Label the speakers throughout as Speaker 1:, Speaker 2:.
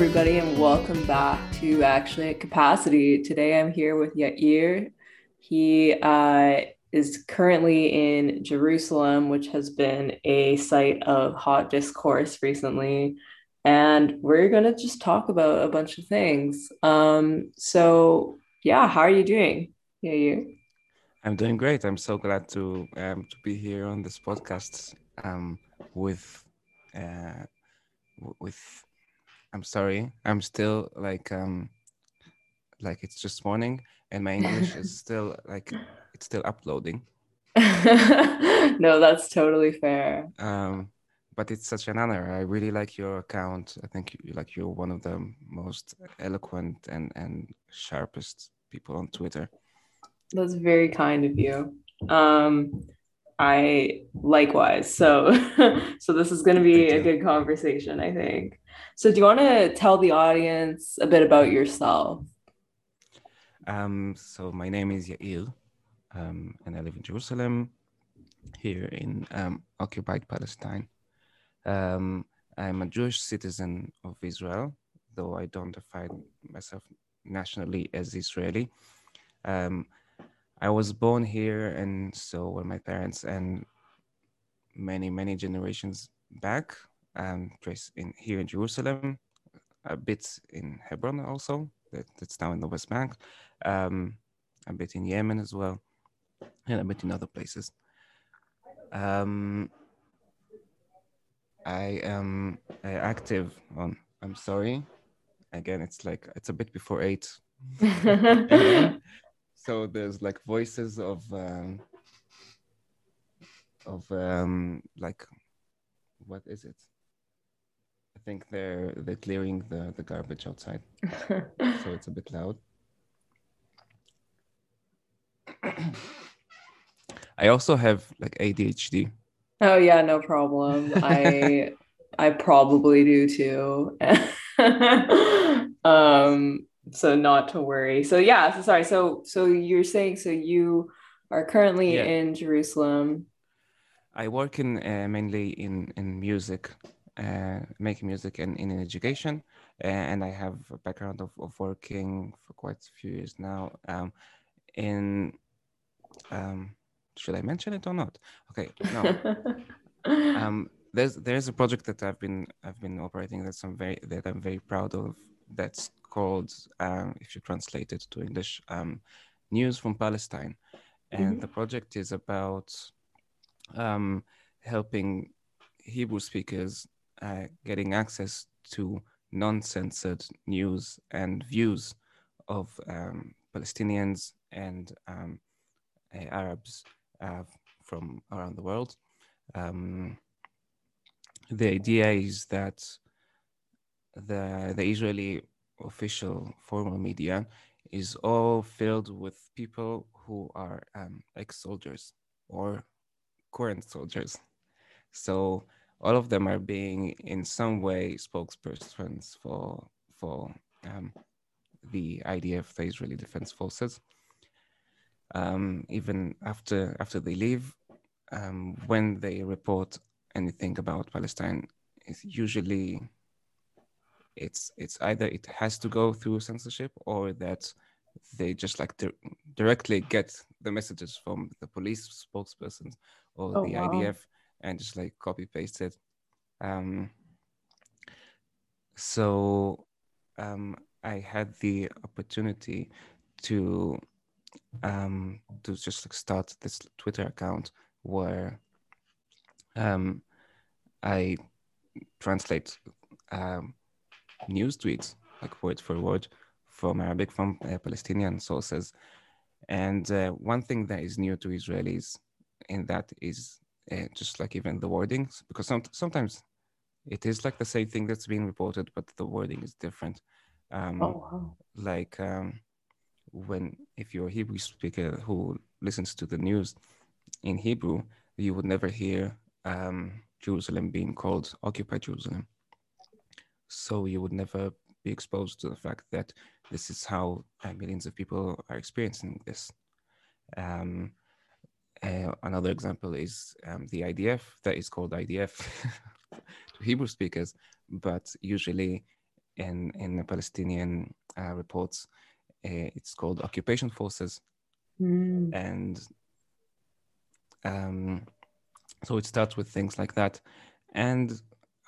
Speaker 1: everybody, and welcome back to Actually at Capacity. Today I'm here with Yair. He uh, is currently in Jerusalem, which has been a site of hot discourse recently. And we're going to just talk about a bunch of things. Um, so, yeah, how are you doing, Yair?
Speaker 2: I'm doing great. I'm so glad to um, to be here on this podcast um, with uh, with. I'm sorry. I'm still like um, like it's just morning, and my English is still like it's still uploading.
Speaker 1: no, that's totally fair.
Speaker 2: Um, but it's such an honor. I really like your account. I think you like you're one of the most eloquent and and sharpest people on Twitter.
Speaker 1: That's very kind of you. Um, I likewise. So, so this is going to be a good conversation, I think. So, do you want to tell the audience a bit about yourself?
Speaker 2: Um, so my name is Yael, um, and I live in Jerusalem, here in um, occupied Palestine. Um, I'm a Jewish citizen of Israel, though I don't define myself nationally as Israeli. Um, I was born here, and so were my parents, and many many generations back. Um, in here in Jerusalem, a bit in Hebron also. That, that's now in the West Bank. Um, a bit in Yemen as well, and a bit in other places. Um, I am uh, active on. I'm sorry. Again, it's like it's a bit before eight. so there's like voices of um, of um, like what is it? I think they're they're clearing the the garbage outside, so it's a bit loud. I also have like ADHD.
Speaker 1: Oh yeah, no problem. I I probably do too. um so not to worry. So yeah, so sorry. So so you're saying so you are currently yeah. in Jerusalem.
Speaker 2: I work in uh, mainly in in music, making music and in education, uh, and I have a background of, of working for quite a few years now. Um, in um, should I mention it or not? Okay, no. um, there's there's a project that I've been I've been operating that's I'm very that I'm very proud of. That's called, um, if you translate it to English, um, News from Palestine. And mm-hmm. the project is about um, helping Hebrew speakers uh, getting access to non censored news and views of um, Palestinians and um, uh, Arabs uh, from around the world. Um, the idea is that the the Israeli official formal media is all filled with people who are um, ex-soldiers or current soldiers. So all of them are being in some way spokespersons for for um, the IDF, the Israeli Defense Forces. Um, even after after they leave, um, when they report anything about Palestine, it's usually it's it's either it has to go through censorship or that they just like di- directly get the messages from the police spokespersons or oh, the wow. IDF and just like copy paste it. Um, so um, I had the opportunity to um, to just like start this Twitter account where um, I translate um, news tweets, like word for word, from Arabic, from uh, Palestinian sources. And uh, one thing that is new to Israelis in that is uh, just like even the wordings, because some, sometimes it is like the same thing that's being reported, but the wording is different. Um, oh, wow. Like um, when, if you're a Hebrew speaker who listens to the news in Hebrew, you would never hear um, Jerusalem being called occupied Jerusalem. So you would never be exposed to the fact that this is how uh, millions of people are experiencing this. Um, uh, another example is um, the IDF, that is called IDF to Hebrew speakers, but usually in in the Palestinian uh, reports. Uh, it's called occupation forces,
Speaker 1: Mm.
Speaker 2: and um, so it starts with things like that, and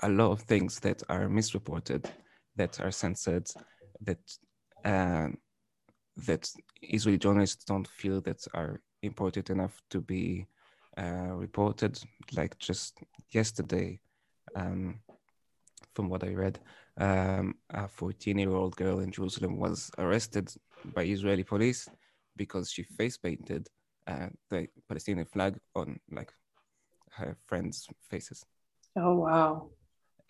Speaker 2: a lot of things that are misreported, that are censored, that um, that Israeli journalists don't feel that are important enough to be uh, reported. Like just yesterday, um, from what I read, um, a 14-year-old girl in Jerusalem was arrested by Israeli police because she face painted uh, the Palestinian flag on like her friends' faces.
Speaker 1: Oh wow.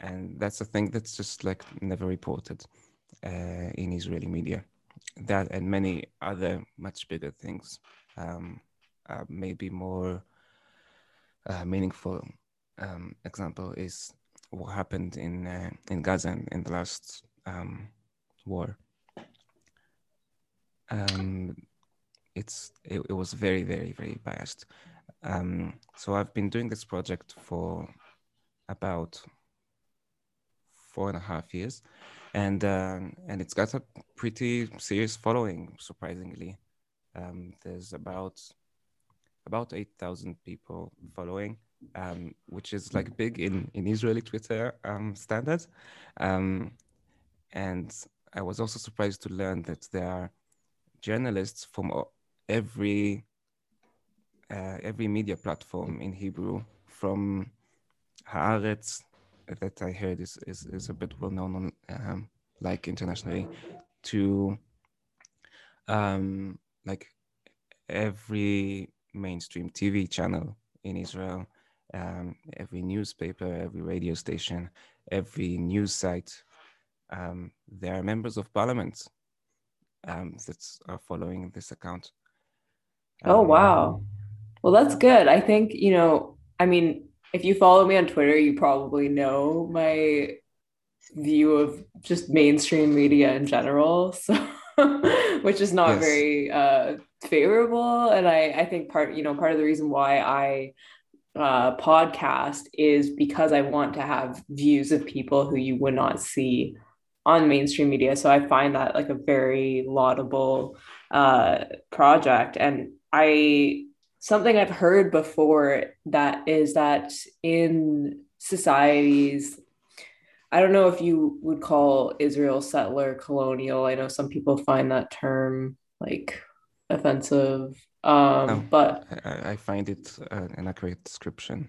Speaker 2: And that's a thing that's just like never reported uh, in Israeli media. That and many other much bigger things, um, uh, maybe more uh, meaningful um, example is what happened in uh, in Gaza in, the last um, war. Um, it's it, it, was very very very biased. Um, so I've been doing this project for about four and a half years, and uh, and it's got a pretty serious following. Surprisingly, um, there's about about eight thousand people following, um, which is like big in in Israeli Twitter um, standards, um, and I was also surprised to learn that there are journalists from every uh, every media platform in Hebrew, from Haaretz, that I heard is, is, is a bit well known on um, like internationally to um, like every mainstream TV channel in Israel, um, every newspaper, every radio station, every news site. Um, there are members of parliament um, that are following this account.
Speaker 1: oh, wow. Um, well, that's good. I think, you know, I mean, if you follow me on Twitter, you probably know my view of just mainstream media in general. So, which is not yes. very uh, favorable. And I, I think part, you know, part of the reason why I uh, podcast is because I want to have views of people who you would not see on mainstream media. So I find that like a very laudable uh, project. And I something I've heard before that is that in societies, I don't know if you would call Israel settler colonial. I know some people find that term like offensive. Um, no, but
Speaker 2: I, I find it uh, an accurate description.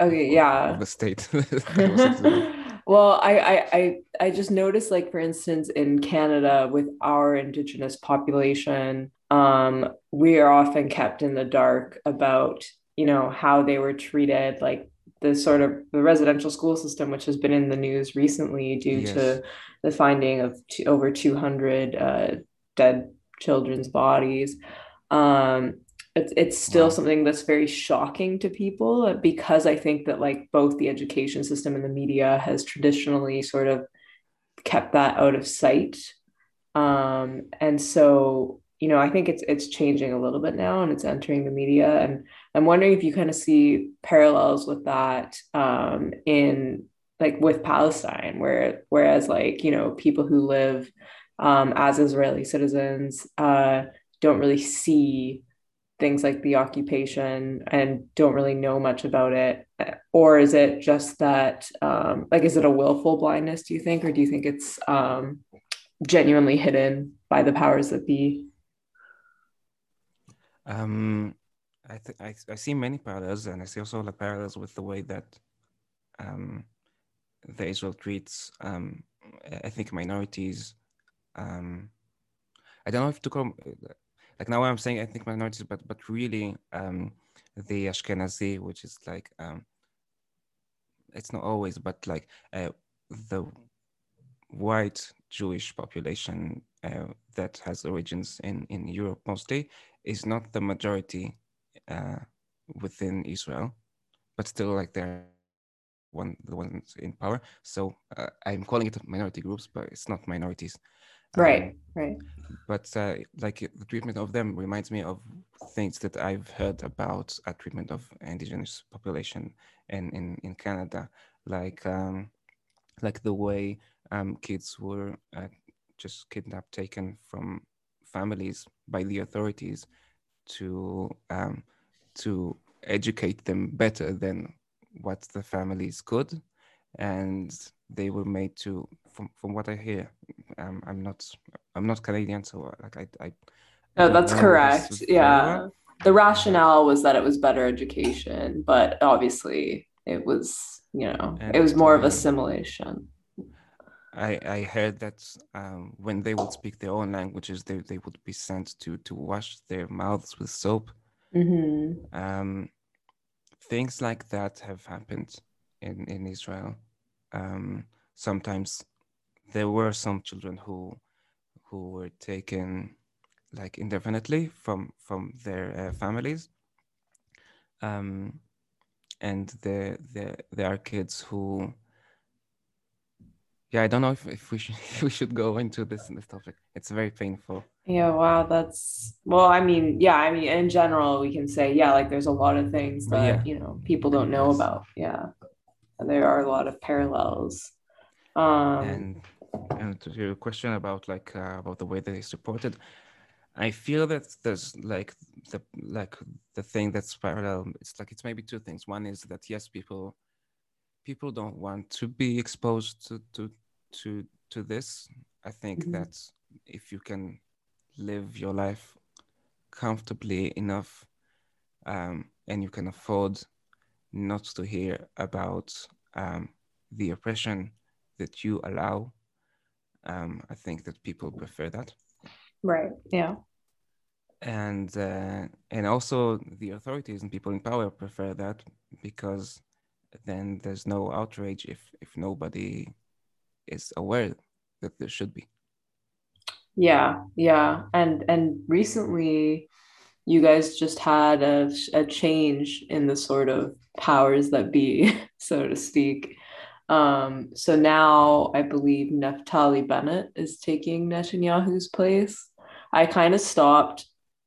Speaker 1: Okay, of, yeah.
Speaker 2: Of the state.
Speaker 1: well, I, I I I just noticed, like for instance, in Canada, with our Indigenous population, um, we are often kept in the dark about you know how they were treated like the sort of the residential school system which has been in the news recently due yes. to the finding of over 200 uh, dead children's bodies um, it's, it's still wow. something that's very shocking to people because i think that like both the education system and the media has traditionally sort of kept that out of sight um, and so you know, I think it's it's changing a little bit now and it's entering the media. And I'm wondering if you kind of see parallels with that um, in like with Palestine, where whereas like, you know, people who live um, as Israeli citizens uh, don't really see things like the occupation and don't really know much about it. Or is it just that um, like is it a willful blindness do you think? Or do you think it's um, genuinely hidden by the powers that be?
Speaker 2: Um, I, I, see many parallels, and I see also like parallels with the way that um, the Israel treats um, ethnic minorities. Um, I don't know if to call like now I'm saying ethnic minorities, but but really um, the Ashkenazi, which is like um, it's not always, but like uh, the white Jewish population uh, that has origins in in Europe mostly is not the majority uh, within Israel, but still like they're one the ones in power. So uh, I'm calling it minority groups, but it's not minorities.
Speaker 1: Right, um, right.
Speaker 2: But uh, like the treatment of them reminds me of things that I've heard about a treatment of indigenous population in in, in Canada, like um, like the way um, kids were uh, just kidnapped, taken from families by the authorities to um, to educate them better than what the families could, and they were made to. From from what I hear, um, I'm not I'm not Canadian, so like I I.
Speaker 1: No, that's correct. Yeah. Well. The rationale was that it was better education, but obviously it was, you know, and, it was more of assimilation.
Speaker 2: I, I heard that um, when they would speak their own languages, they, they would be sent to, to wash their mouths with soap.
Speaker 1: Mm-hmm.
Speaker 2: Um, things like that have happened in, in Israel. Um, sometimes there were some children who who were taken like indefinitely from from their uh, families um, and there there there are kids who yeah i don't know if, if we should if we should go into this this topic it's very painful
Speaker 1: yeah wow that's well i mean yeah i mean in general we can say yeah like there's a lot of things that yeah. you know people don't know yes. about yeah and there are a lot of parallels um
Speaker 2: and and to your question about like uh, about the way that they supported I feel that there's like the like the thing that's parallel. It's like it's maybe two things. One is that yes, people people don't want to be exposed to to to to this. I think mm-hmm. that if you can live your life comfortably enough, um, and you can afford not to hear about um, the oppression that you allow, um, I think that people prefer that.
Speaker 1: Right. Yeah.
Speaker 2: And uh, and also the authorities and people in power prefer that because then there's no outrage if if nobody is aware that there should be.
Speaker 1: Yeah, yeah, and and recently, you guys just had a a change in the sort of powers that be, so to speak. Um, so now I believe Naftali Bennett is taking Netanyahu's place. I kind of stopped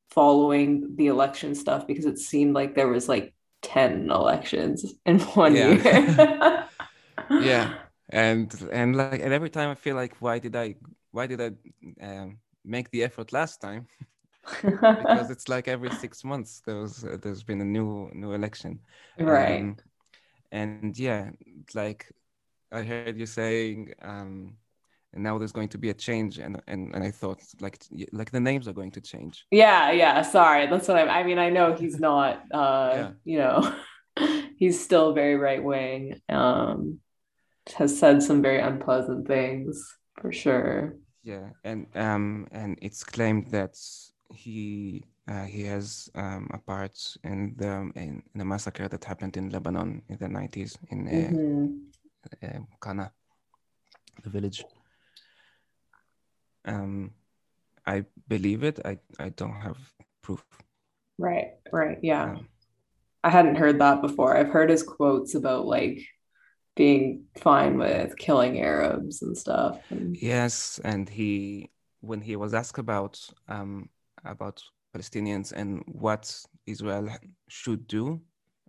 Speaker 1: following the election stuff because it seemed like there was like 10 elections in one yeah.
Speaker 2: year. yeah. And and like and every time I feel like why did I why did I um, make the effort last time? because it's like every six months there's uh, there's been a new new election
Speaker 1: right um,
Speaker 2: and yeah like i heard you saying um and now there's going to be a change and and, and i thought like like the names are going to change
Speaker 1: yeah yeah sorry that's what i i mean i know he's not uh yeah. you know he's still very right wing um has said some very unpleasant things for sure
Speaker 2: yeah and um and it's claimed that he uh, he has um, a part in the in, in a massacre that happened in Lebanon in the 90s in uh, mm-hmm. uh, Kana, the village um, I believe it. I, I don't have proof.
Speaker 1: Right, right. Yeah. Um, I hadn't heard that before. I've heard his quotes about like being fine with killing Arabs and stuff. And...
Speaker 2: Yes, and he when he was asked about um about Palestinians and what Israel should do,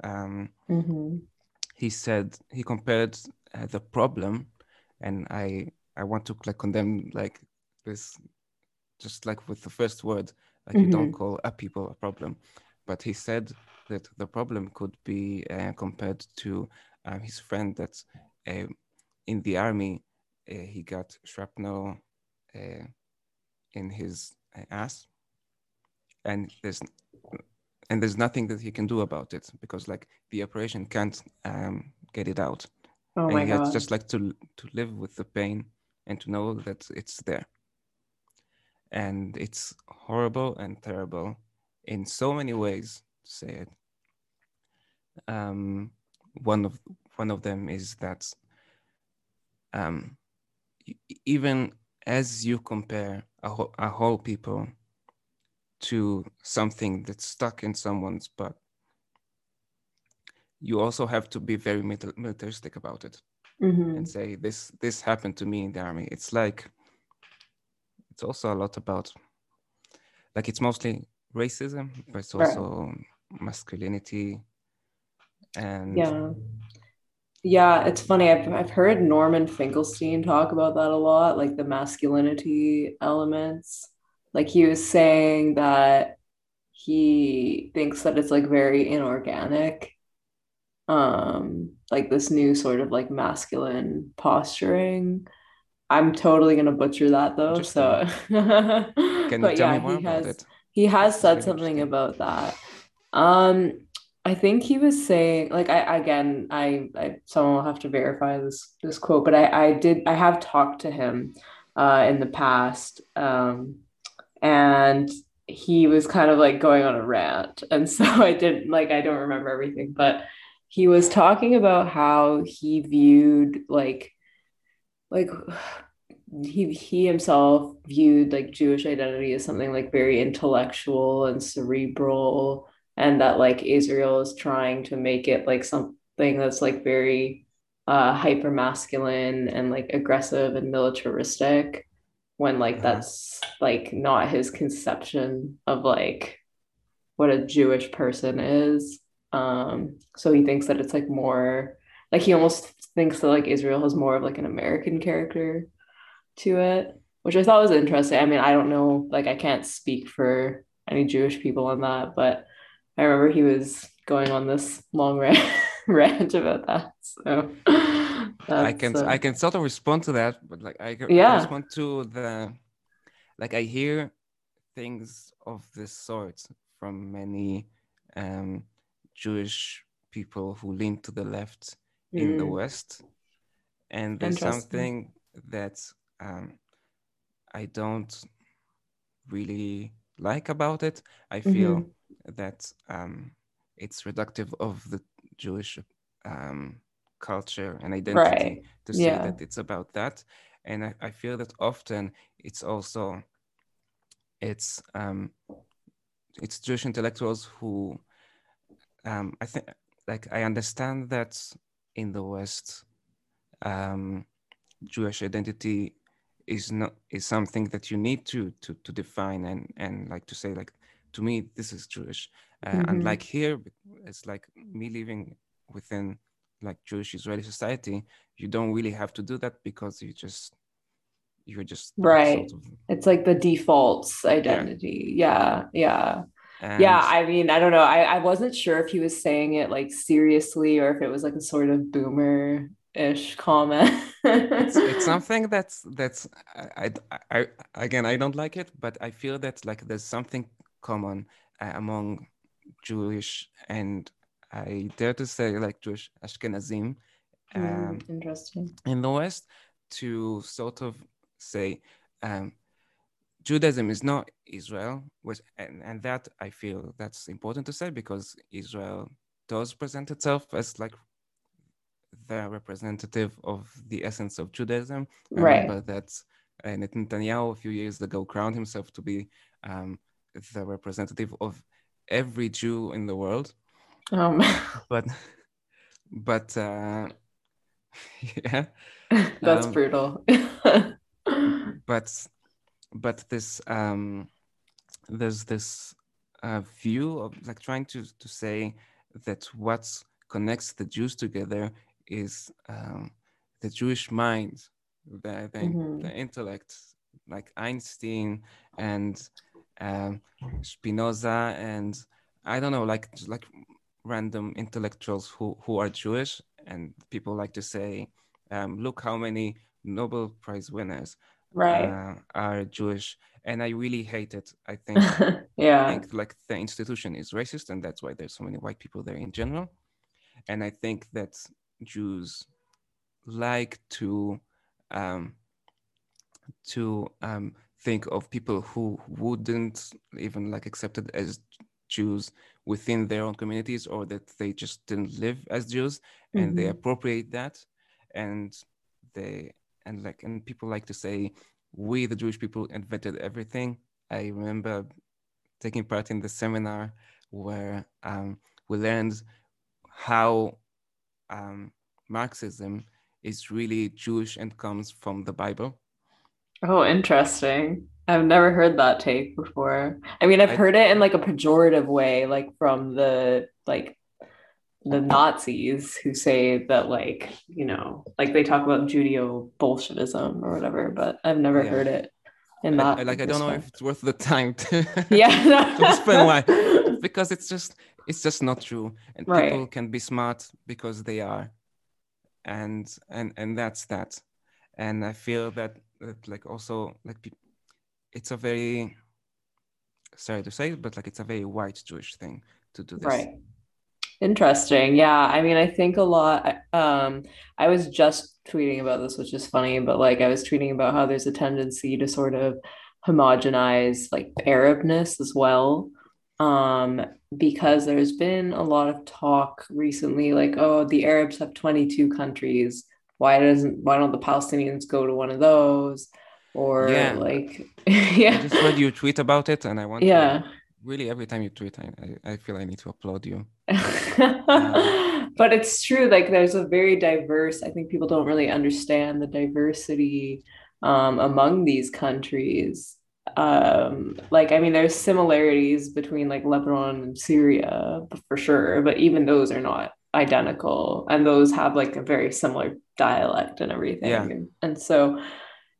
Speaker 2: um,
Speaker 1: mm-hmm.
Speaker 2: he said he compared uh, the problem, and I I want to like condemn like this just like with the first word like mm-hmm. you don't mm-hmm. call a people a problem but he said that the problem could be uh, compared to uh, his friend that's uh, in the army uh, he got shrapnel uh, in his uh, ass and there's and there's nothing that he can do about it because like the operation can't um, get it out
Speaker 1: oh and
Speaker 2: he
Speaker 1: God.
Speaker 2: has just like to to live with the pain and to know that it's there and it's horrible and terrible in so many ways to say it um, one of one of them is that um, even as you compare a, whole, a whole people to something that's stuck in someone's butt you also have to be very militaristic about it
Speaker 1: mm-hmm.
Speaker 2: and say this this happened to me in the army it's like it's also a lot about like it's mostly racism, but it's also right. masculinity and
Speaker 1: yeah. Yeah, it's funny. I've I've heard Norman Finkelstein talk about that a lot, like the masculinity elements. Like he was saying that he thinks that it's like very inorganic. Um, like this new sort of like masculine posturing. I'm totally gonna butcher that though. So,
Speaker 2: Can you
Speaker 1: but
Speaker 2: tell me
Speaker 1: yeah,
Speaker 2: more
Speaker 1: he
Speaker 2: about
Speaker 1: has
Speaker 2: it?
Speaker 1: he has said something about that. Um, I think he was saying like I again I I someone will have to verify this this quote, but I I did I have talked to him uh in the past um and he was kind of like going on a rant and so I didn't like I don't remember everything, but he was talking about how he viewed like like he he himself viewed like Jewish identity as something like very intellectual and cerebral, and that like Israel is trying to make it like something that's like very uh hyper masculine and like aggressive and militaristic when like
Speaker 2: Uh-huh.
Speaker 1: that's like not his conception of like what a Jewish person is. Um, so he thinks that it's like more like he almost thinks that like Israel has more of like an American character to it, which I thought was interesting. I mean, I don't know, like I can't speak for any Jewish people on that, but I remember he was going on this long rant rant about that. So
Speaker 2: I can
Speaker 1: uh,
Speaker 2: I can sort of respond to that, but like I can,
Speaker 1: yeah.
Speaker 2: respond to the like I hear things of this sort from many um, Jewish people who lean to the left in the
Speaker 1: Mm,
Speaker 2: West, and there's something that um, I don't really like about it. I feel
Speaker 1: hmm
Speaker 2: that um, it's reductive of the Jewish um, culture and identity
Speaker 1: Right.
Speaker 2: to say
Speaker 1: Yeah.
Speaker 2: that it's about that. And I, I feel that often it's also it's um, it's Jewish intellectuals who um, I think like I understand that in the West um, Jewish identity is not is something that you need to to to define and and like to say like to me this is Jewish. Uh,
Speaker 1: hmm
Speaker 2: unlike here, it's like me living within like Jewish Israeli society. You don't really have to do that because you just you're just like sort
Speaker 1: Right.
Speaker 2: of
Speaker 1: It's like the defaults identity. Yeah. Yeah. Yeah.
Speaker 2: And
Speaker 1: I mean, I don't know. I, I wasn't sure if he was saying it like seriously or if it was like a sort of boomer-ish comment.
Speaker 2: it's it's something that's that's I, I, I again I don't like it, but I feel that like there's something common uh, among Jewish and I dare to say like Jewish Ashkenazim um,
Speaker 1: Mm, interesting.
Speaker 2: in the West to sort of say um, Judaism is not Israel, which and, and that I feel that's important to say because Israel does present itself as like the representative of the essence of Judaism. I
Speaker 1: Right.
Speaker 2: remember that uh, Netanyahu a few years ago crowned himself to be um, the representative of every Jew in the world.
Speaker 1: Um,
Speaker 2: But but uh, yeah,
Speaker 1: that's
Speaker 2: um,
Speaker 1: brutal.
Speaker 2: but but this um, there's this uh, view of like trying to to say that what connects the Jews together is um, the Jewish mind, the, the the
Speaker 1: Mhm.
Speaker 2: intellect, like Einstein and um, Spinoza and I don't know, like like random intellectuals who who are Jewish, and people like to say, um, look how many Nobel Prize winners
Speaker 1: Right.
Speaker 2: uh, are Jewish, and I really hate it. I think
Speaker 1: Yeah.
Speaker 2: think like the institution is racist, and that's why there's so many white people there in general. And I think that Jews like to um, to um, think of people who wouldn't even like accepted as Jews within their own communities, or that they just didn't live as Jews, and they
Speaker 1: Mhm.
Speaker 2: appropriate that, and they and like and people like to say we the Jewish people invented everything. I remember taking part in the seminar where um, we learned how um, Marxism is really Jewish and comes from the Bible.
Speaker 1: Oh, interesting. I've never heard that take before. I mean, I've
Speaker 2: I
Speaker 1: heard it in like a pejorative way, like from the like the Nazis who say that like you know like they talk about Judeo Bolshevism or whatever, but I've never yeah. heard it in that.
Speaker 2: I, like I don't know if it's worth the time to
Speaker 1: yeah
Speaker 2: to explain why because it's just it's just not true and right. people can be smart because they are and and and that's that and I feel that, that like also like it's a very sorry to say but like it's a very white Jewish thing to do this.
Speaker 1: Right. Interesting. Yeah. I mean, I think a lot. Um, I was just tweeting about this, which is funny, but like I was tweeting about how there's a tendency to sort of homogenize like Arabness as well. Um, because there's been a lot of talk recently, like, oh, the Arabs have 22 countries. Why doesn't why don't the Palestinians go to one of those? Or yeah. like
Speaker 2: yeah. I just read you tweet about it and I want
Speaker 1: yeah.
Speaker 2: to really every time you tweet I, I feel i need to applaud you.
Speaker 1: But it's true like there's a very diverse i think people don't really understand the diversity um, among these countries. Um, like i mean there's similarities between like lebanon and syria for sure but even those are not identical and those have like a very similar dialect and everything.
Speaker 2: Yeah.
Speaker 1: and, and so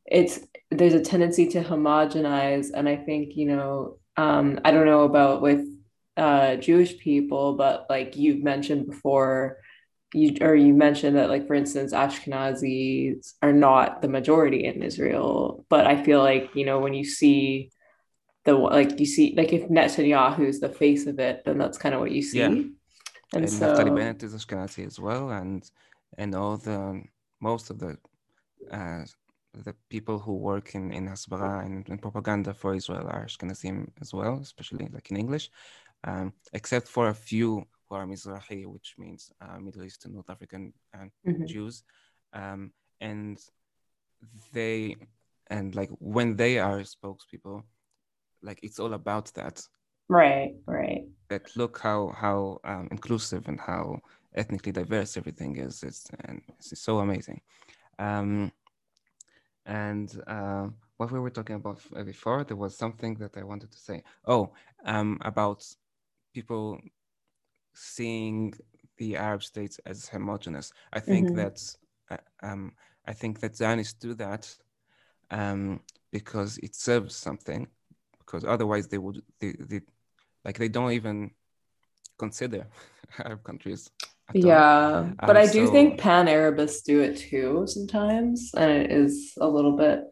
Speaker 1: it's there's a tendency to homogenize and i think you know um, I don't know about with uh, Jewish people, but like you've mentioned before, you or you mentioned that like for instance, Ashkenazis are not the majority in Israel, but I feel like you know when you see the like you see like if Netanyahu is the face of it, then that's kind of what you see.
Speaker 2: Yeah. And, and so, Naftali Bennett is Ashkenazi as well, and and all the most of the uh, the people who work in, in Hasbara and, and propaganda for Israel are Ashkenazim as well, especially like in English, um, except for a few who are Mizrahi, which means uh, Middle Eastern, North African uh, mm-hmm. Jews. Um, and they, and like when they are spokespeople, like it's all about that.
Speaker 1: Right, right.
Speaker 2: That look how how um, inclusive and how ethnically diverse everything is. It's and it's so amazing. Um, and uh, what we were talking about before, there was something that I wanted to say. Oh, um, about people seeing the Arab states as homogenous. I think mm-hmm. that's uh, um, I think that Zionists do that um, because it serves something. Because otherwise, they would they, they like they don't even consider Arab countries
Speaker 1: yeah, but um, I do so, think Pan Arabists do it too sometimes, and it is a little bit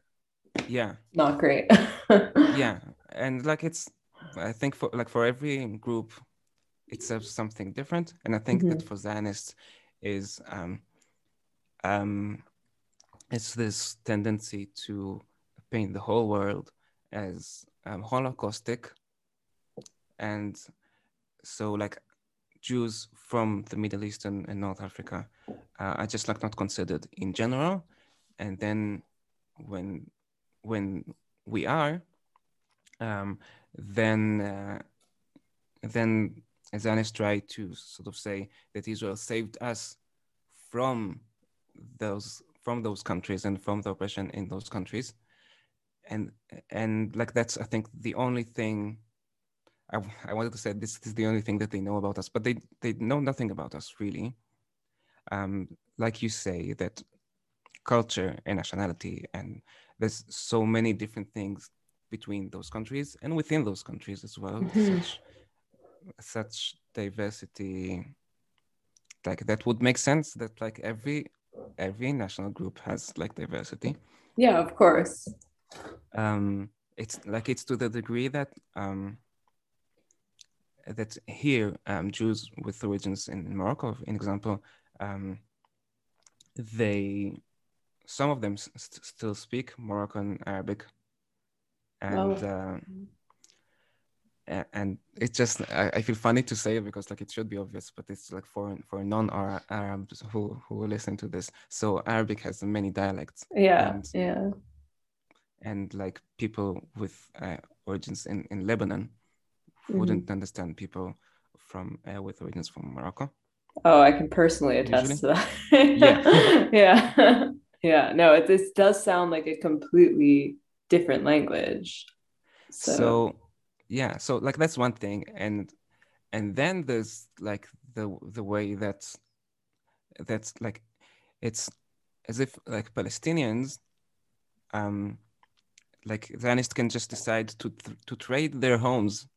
Speaker 2: yeah
Speaker 1: not great.
Speaker 2: yeah, and like it's I think for like for every group, it serves something different, and I think mm-hmm. that for Zionists is um um it's this tendency to paint the whole world as um, holocaustic and so like Jews from the Middle East and, and North Africa uh, are just like not considered in general. And then when when we are, um, then uh, then Zionists try to sort of say that Israel saved us from those from those countries and from the oppression in those countries, and and like that's I think the only thing I, I wanted to say this is the only thing that they know about us, but they, they know nothing about us really. Um, like you say, that culture and nationality, and there's so many different things between those countries and within those countries as well. Mm-hmm. Such, such diversity, like that would make sense that like every every national group has like diversity.
Speaker 1: Yeah, of course.
Speaker 2: Um, it's like it's to the degree that um, that here um, Jews with origins in Morocco, in example, um, they some of them st- still speak Moroccan Arabic, and uh, and it's just I, I, feel funny to say it because like it should be obvious, but it's like for for non-Arabs who who listen to this. So Arabic has many dialects.
Speaker 1: Yeah, and, yeah.
Speaker 2: And like people with uh, origins in in Lebanon mm-hmm. wouldn't understand people from uh, with origins from Morocco.
Speaker 1: Oh, I can personally attest Usually. to that. yeah, yeah, yeah. No, it this does sound like a completely different language.
Speaker 2: So. so yeah, so like that's one thing, and and then there's like the the way that that's like it's as if like Palestinians um like Zionists can just decide to to trade their homes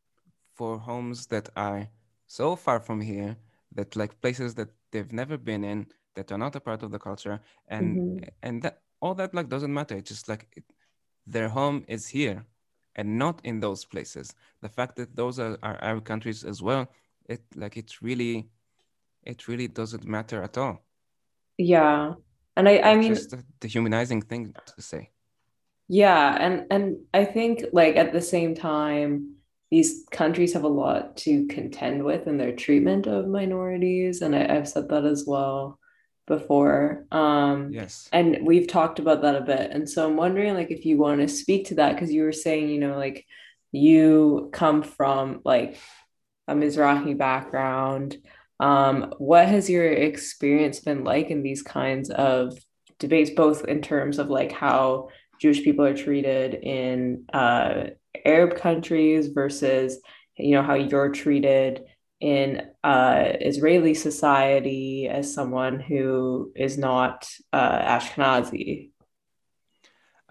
Speaker 2: for homes that are so far from here that like places that they've never been in that are not a part of the culture and mm-hmm. and that all that like doesn't matter. It's just like it, their home is here and not in those places. The fact that those are, are arab countries as well it like it's really it really doesn't matter at all.
Speaker 1: Yeah. And i i
Speaker 2: it's
Speaker 1: mean
Speaker 2: just a dehumanizing thing to say.
Speaker 1: Yeah. And and i think like at the same time these countries have a lot to contend with in their treatment of minorities and I, have said that as well before. Um
Speaker 2: yes.
Speaker 1: and we've talked about that a bit. And so i'm wondering like if you want to speak to that because you were saying you know like you come from like a mizrahi background. Um what has your experience been like in these kinds of debates both in terms of like how jewish people are treated in uh arab countries versus you know how you're treated in uh, Israeli society as someone who is not uh, Ashkenazi?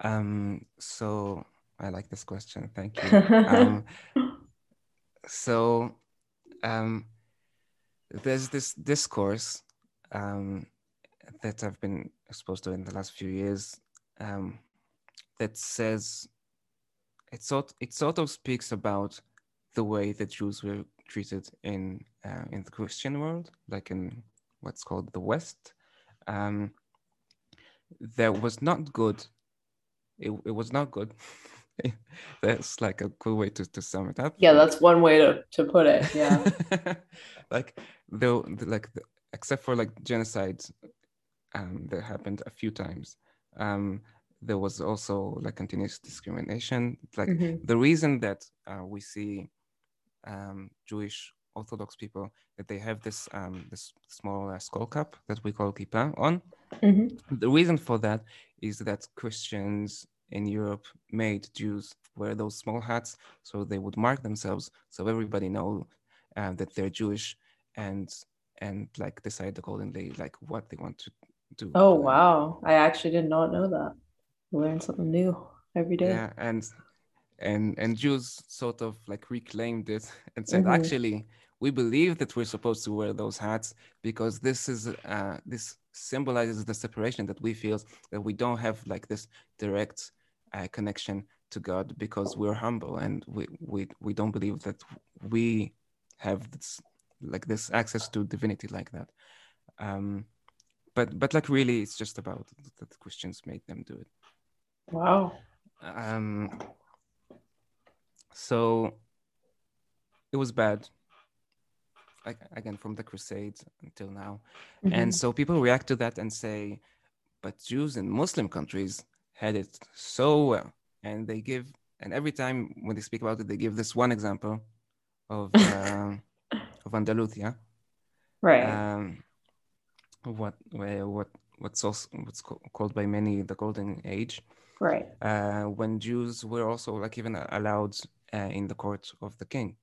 Speaker 2: Um, so I like this question. Thank you. um, so um, there's this discourse um, that I've been exposed to in the last few years um, that says it sort it sort of speaks about the way that Jews were treated in uh, in the Christian world, like in what's called the West, um, that was not good. It, it was not good. that's like a cool way to, to sum it up.
Speaker 1: Yeah, that's one way to, to put it. Yeah.
Speaker 2: like though like the, except for like genocide um, that happened a few times. Um, there was also like continuous discrimination. Like mm-hmm. the reason that uh, we see um, Jewish Orthodox people that they have this um, this small uh, skull cap that we call kippah on. Mm-hmm. The reason for that is that Christians in Europe made Jews wear those small hats so they would mark themselves so everybody know uh, that they're Jewish and and like decide accordingly like what they want to do.
Speaker 1: Oh wow! I actually did not know that. Learn something new every day.
Speaker 2: Yeah, and and and Jews sort of like reclaimed it and said, mm-hmm. actually, we believe that we're supposed to wear those hats because this is uh, this symbolizes the separation that we feel that we don't have like this direct uh, connection to God because we're humble and we we we don't believe that we have this like this access to divinity like that. Um, but but like really, it's just about that Christians made them do it.
Speaker 1: Wow.
Speaker 2: Um, so it was bad. Like, again from the crusades until now. Mm-hmm. and so people react to that and say but jews in muslim countries had it so well. And they give and every time when they speak about it they give this one example of uh, of andalusia.
Speaker 1: Right.
Speaker 2: Um, what what what's also what's called by many the golden age
Speaker 1: right
Speaker 2: uh, when jews were also like even allowed uh, in the court of the king.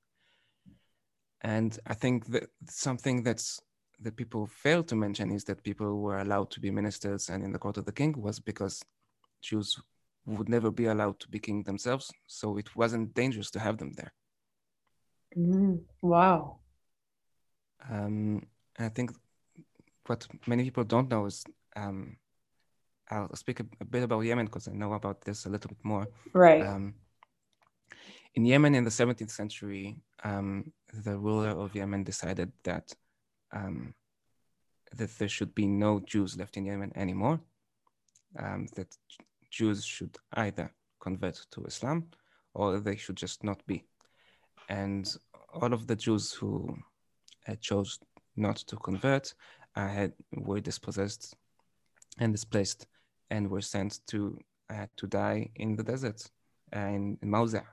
Speaker 2: And I think that something that's that people fail to mention is that people were allowed to be ministers and in the court of the king was because Jews would never be allowed to be king themselves, so it wasn't dangerous to have them there.
Speaker 1: Mm, wow.
Speaker 2: Um, I think what many people don't know is um, I'll speak a, a bit about Yemen because I know about this a little bit more.
Speaker 1: Right.
Speaker 2: Um, in Yemen in the 17th century, um, the ruler of Yemen decided that um, that there should be no Jews left in Yemen anymore. Um, that Jews should either convert to Islam or they should just not be. And all of the Jews who uh, chose not to convert uh, had were dispossessed and displaced and were sent to uh, to die in the desert uh, in, in Mawza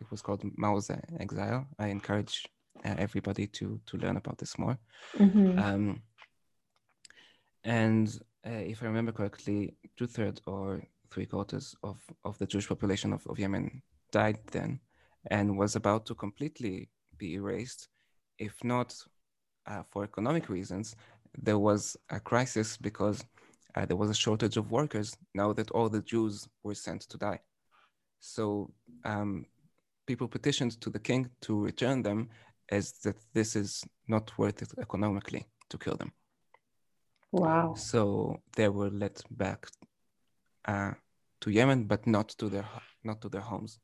Speaker 2: it was called Mawza Exile. I encourage uh, everybody to to learn about this more. Mm-hmm. Um, and uh, if I remember correctly, two thirds or three quarters of, of the Jewish population of, of Yemen died then and was about to completely be erased, if not uh, for economic reasons, there was a crisis because uh, there was a shortage of workers now that all the Jews were sent to die. So um, people petitioned to the king to return them as that this is not worth it economically to kill them.
Speaker 1: Wow.
Speaker 2: So they were let back uh, to Yemen, but not to their not to their homes.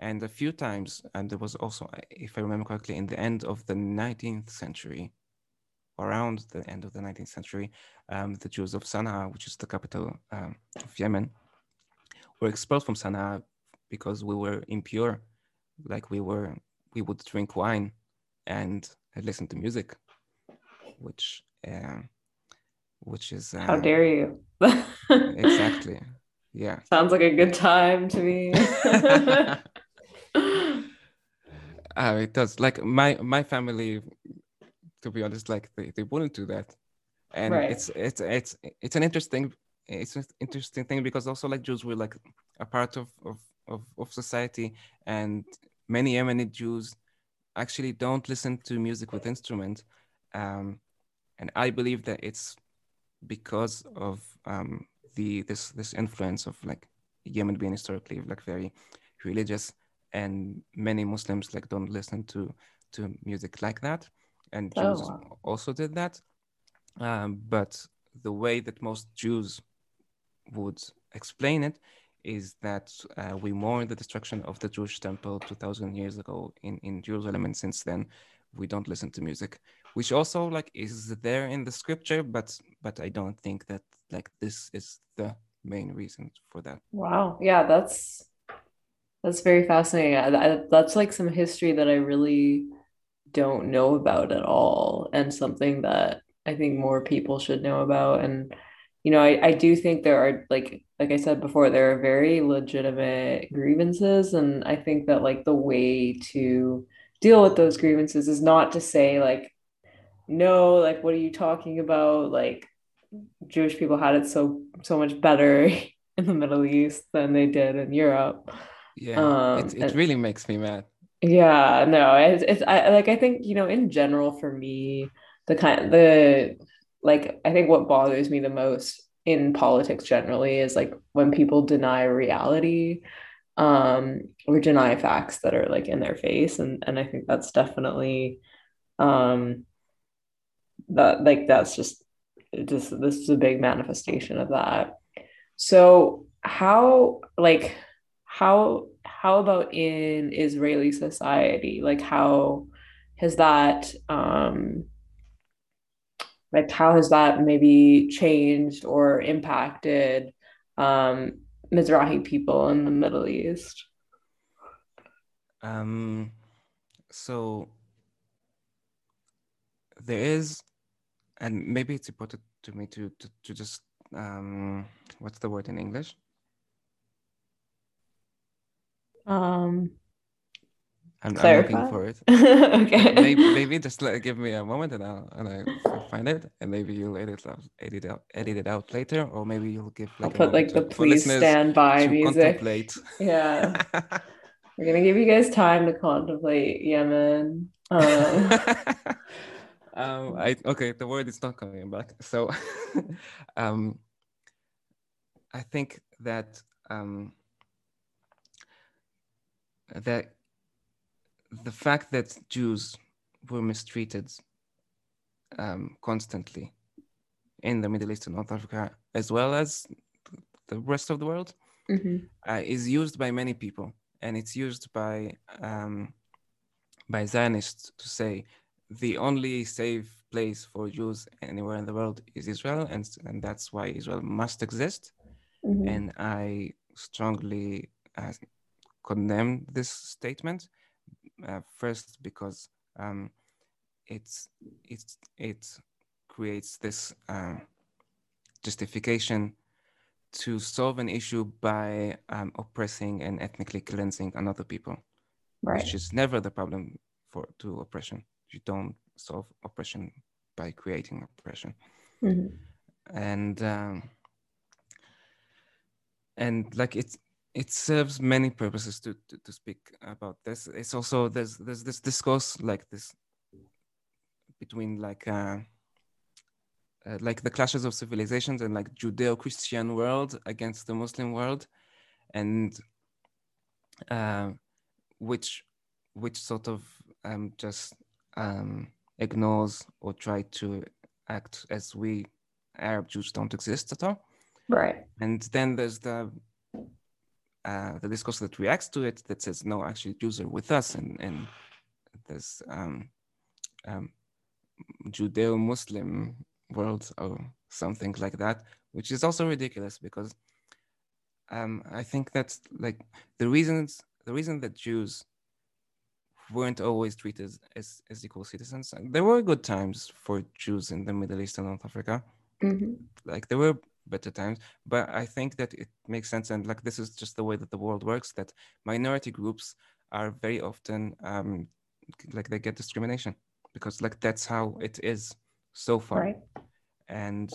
Speaker 2: And a few times, and there was also, if I remember correctly, in the end of the 19th century, around the end of the 19th century, um, the Jews of Sana'a, which is the capital um, of Yemen, were expelled from Sana'a because we were impure, like we were, we would drink wine and listen to music, which, uh, which is
Speaker 1: uh, how dare you?
Speaker 2: exactly, yeah.
Speaker 1: Sounds like a good time to me.
Speaker 2: uh, it does. Like my my family, to be honest, like they, they wouldn't do that, and right. it's it's it's it's an interesting it's an interesting thing because also like Jews were like a part of of of, of society, and many Yemeni Jews actually don't listen to music with instrument, um, and I believe that it's because of um, the this this influence of like Yemen being historically like very religious and many Muslims like don't listen to to music like that, and oh, Jews wow. also did that. Um, but the way that most Jews would explain it is that uh, we mourn the destruction of the Jewish temple 2,000 years ago in, in Jerusalem, and since then we don't listen to music, which also like is there in the scripture, but but I don't think that like this is the main reason for that.
Speaker 1: Wow, yeah, that's that's very fascinating. I, I, that's like some history that I really don't know about at all, and something that I think more people should know about. And you know, I, I do think there are like like I said before, there are very legitimate grievances, and I think that like the way to deal with those grievances is not to say like, no, like what are you talking about? Like Jewish people had it so so much better in the Middle East than they did in Europe
Speaker 2: yeah um, it, it really makes me mad
Speaker 1: yeah no it's, it's I, like i think you know in general for me the kind the like i think what bothers me the most in politics generally is like when people deny reality um or deny facts that are like in their face and and i think that's definitely um that like that's just just this is a big manifestation of that. So how like how how about in Israeli society? Like how has that um like how has that maybe changed or impacted um Mizrahi people in the Middle East?
Speaker 2: Um so there is and maybe it's important to me to to, to just um what's the word in English?
Speaker 1: Um,
Speaker 2: I'm, I'm, looking for it. okay. Maybe, maybe just like, give me a moment and I'll and I find it, and maybe you'll edit edit out, edit it out later, or maybe you'll give
Speaker 1: like I'll put like the please stand by music. Contemplate. Yeah, we're gonna give you guys time to contemplate Yemen. Um,
Speaker 2: um I okay, the word is not coming back. So, um, I think that um that the fact that Jews were mistreated um, constantly in the Middle East and North Africa, as well as the rest of the world, mm-hmm. uh, is used by many people, and it's used by um, by Zionists to say the only safe place for Jews anywhere in the world is Israel, and and that's why Israel must exist. Mm-hmm. And I strongly uh, condemn this statement. Uh, first, because um, it's it's it creates this um, justification to solve an issue by um, oppressing and ethnically cleansing another people, right. which is never the problem for to oppression. You don't solve oppression by creating oppression, mm-hmm. and um, and like it's it serves many purposes to, to, to speak about this. It's also there's there's this discourse like this between like uh, uh, like the clashes of civilizations and like Judeo-Christian world against the Muslim world, and uh, which which sort of um, just um, ignores or try to act as we Arab Jews don't exist at all.
Speaker 1: Right.
Speaker 2: And then there's the uh, the discourse that reacts to it that says no, actually Jews are with us, and and there's um, um, Judeo-Muslim world or something like that, which is also ridiculous because um, I think that's like the reasons the reason that Jews weren't always treated as, as equal citizens. There were good times for Jews in the Middle East and North Africa.
Speaker 1: Mm-hmm.
Speaker 2: Like there were better times, but I think that it makes sense. And like this is just the way that the world works. That minority groups are very often um, like they get discrimination because like that's how it is so far.
Speaker 1: Right.
Speaker 2: And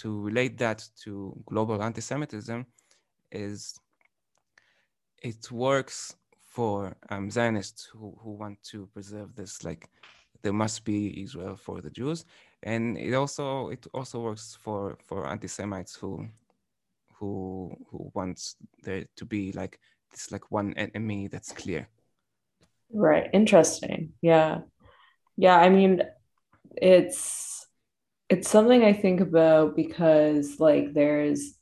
Speaker 2: to relate that to global anti-Semitism is it works for um, Zionists who, who want to preserve this like there must be Israel for the Jews, and it also it also works for for anti-Semites who who who wants there to be like this like one enemy that's clear.
Speaker 1: Right. Interesting. Yeah. Yeah. I mean, it's it's something I think about because like there's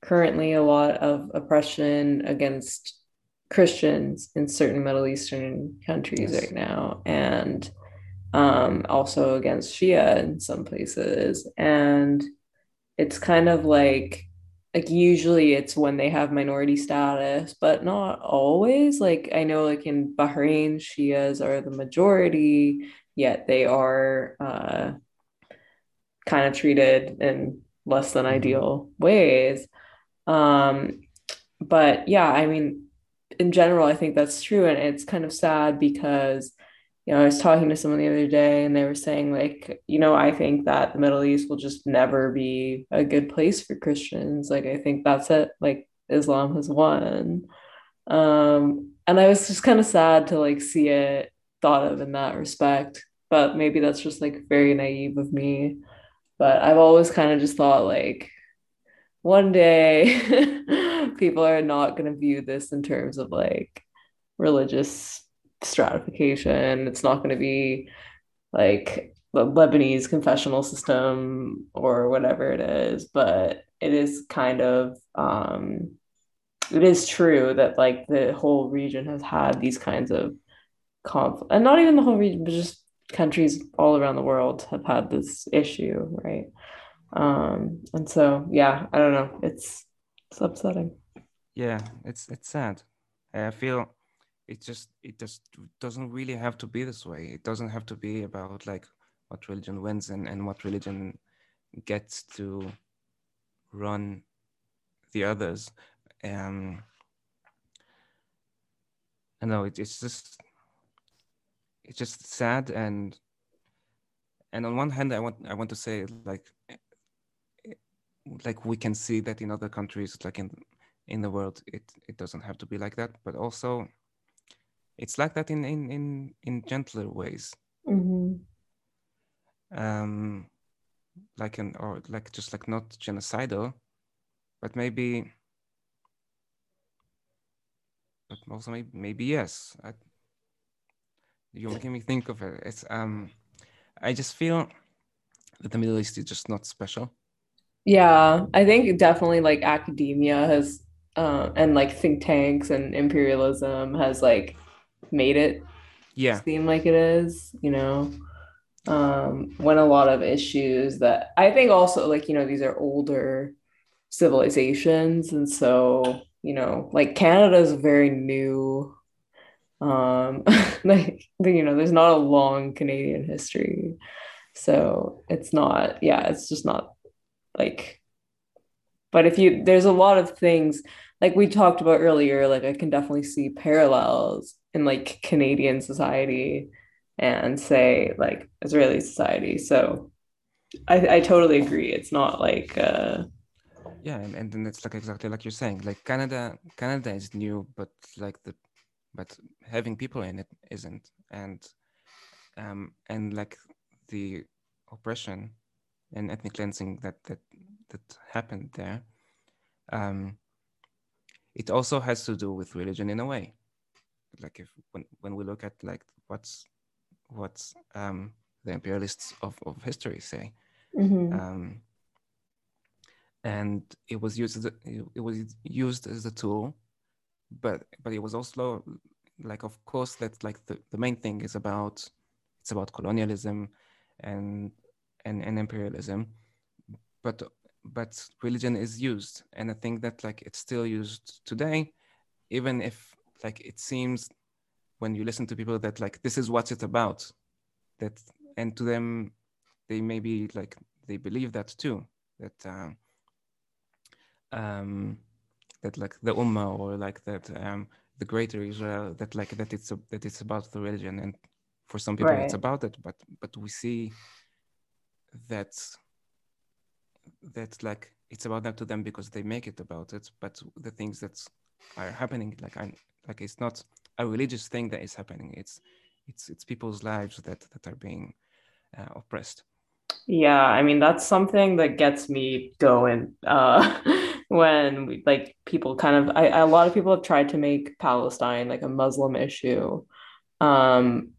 Speaker 1: currently a lot of oppression against Christians in certain Middle Eastern countries yes. right now, and um, also against Shia in some places. And it's kind of like like usually it's when they have minority status, but not always. Like I know like in Bahrain, Shias are the majority, yet they are uh, kind of treated in less than mm-hmm. ideal ways. Um, but yeah, I mean, in general, I think that's true. And it's kind of sad because, you know, I was talking to someone the other day and they were saying, like, you know, I think that the Middle East will just never be a good place for Christians. Like, I think that's it. Like, Islam has won. Um, and I was just kind of sad to like see it thought of in that respect. But maybe that's just like very naive of me. But I've always kind of just thought like one day people are not going to view this in terms of like religious stratification. It's not going to be like the Lebanese confessional system or whatever it is, but it is kind of um it is true that like the whole region has had these kinds of conflict and not even the whole region, but just countries all around the world have had this issue, right? Um, and so yeah, I don't know. It's it's upsetting.
Speaker 2: Yeah, it's it's sad. I feel it just it just doesn't really have to be this way. It doesn't have to be about like what religion wins and, and what religion gets to run the others. Um I know it, it's just it's just sad and and on one hand i want i want to say like like we can see that in other countries like in in the world it it doesn't have to be like that but also it's like that in in in, in gentler ways
Speaker 1: mm-hmm.
Speaker 2: um like an or like just like not genocidal but maybe but also maybe, maybe yes I, you're making me think of it. It's um, I just feel that the Middle East is just not special.
Speaker 1: Yeah, I think definitely like academia has, uh, and like think tanks and imperialism has like made it
Speaker 2: yeah
Speaker 1: seem like it is. You know, um, when a lot of issues that I think also like you know these are older civilizations, and so you know like Canada is very new um, like you know, there's not a long Canadian history, so it's not. Yeah, it's just not like. But if you, there's a lot of things like we talked about earlier. Like I can definitely see parallels in like Canadian society and say like Israeli society. So I, I totally agree. It's not like uh
Speaker 2: yeah, and, and then it's like exactly like you're saying. Like Canada Canada is new, but like the but having people in it isn't and um and like the oppression and ethnic cleansing that that that happened there, um, it also has to do with religion in a way. Like if when, when we look at like what's what's um, the imperialists of, of history say, mm-hmm. um, and it was used as a, it was used as a tool, but but it was also like of course that's like the, the main thing is about it's about colonialism and and, and imperialism but but religion is used and i think that like it's still used today even if like it seems when you listen to people that like this is what it's about that and to them they maybe like they believe that too that uh, um that like the ummah or like that um the greater israel that like that it's a, that it's about the religion and for some people right. it's about it but but we see that that's like it's about that to them because they make it about it. But the things that are happening like i like it's not a religious thing that is happening. It's it's it's people's lives that that are being uh, oppressed.
Speaker 1: Yeah i mean that's something that gets me going uh when we, like people kind of I, a lot of people have tried to make palestine like a muslim issue um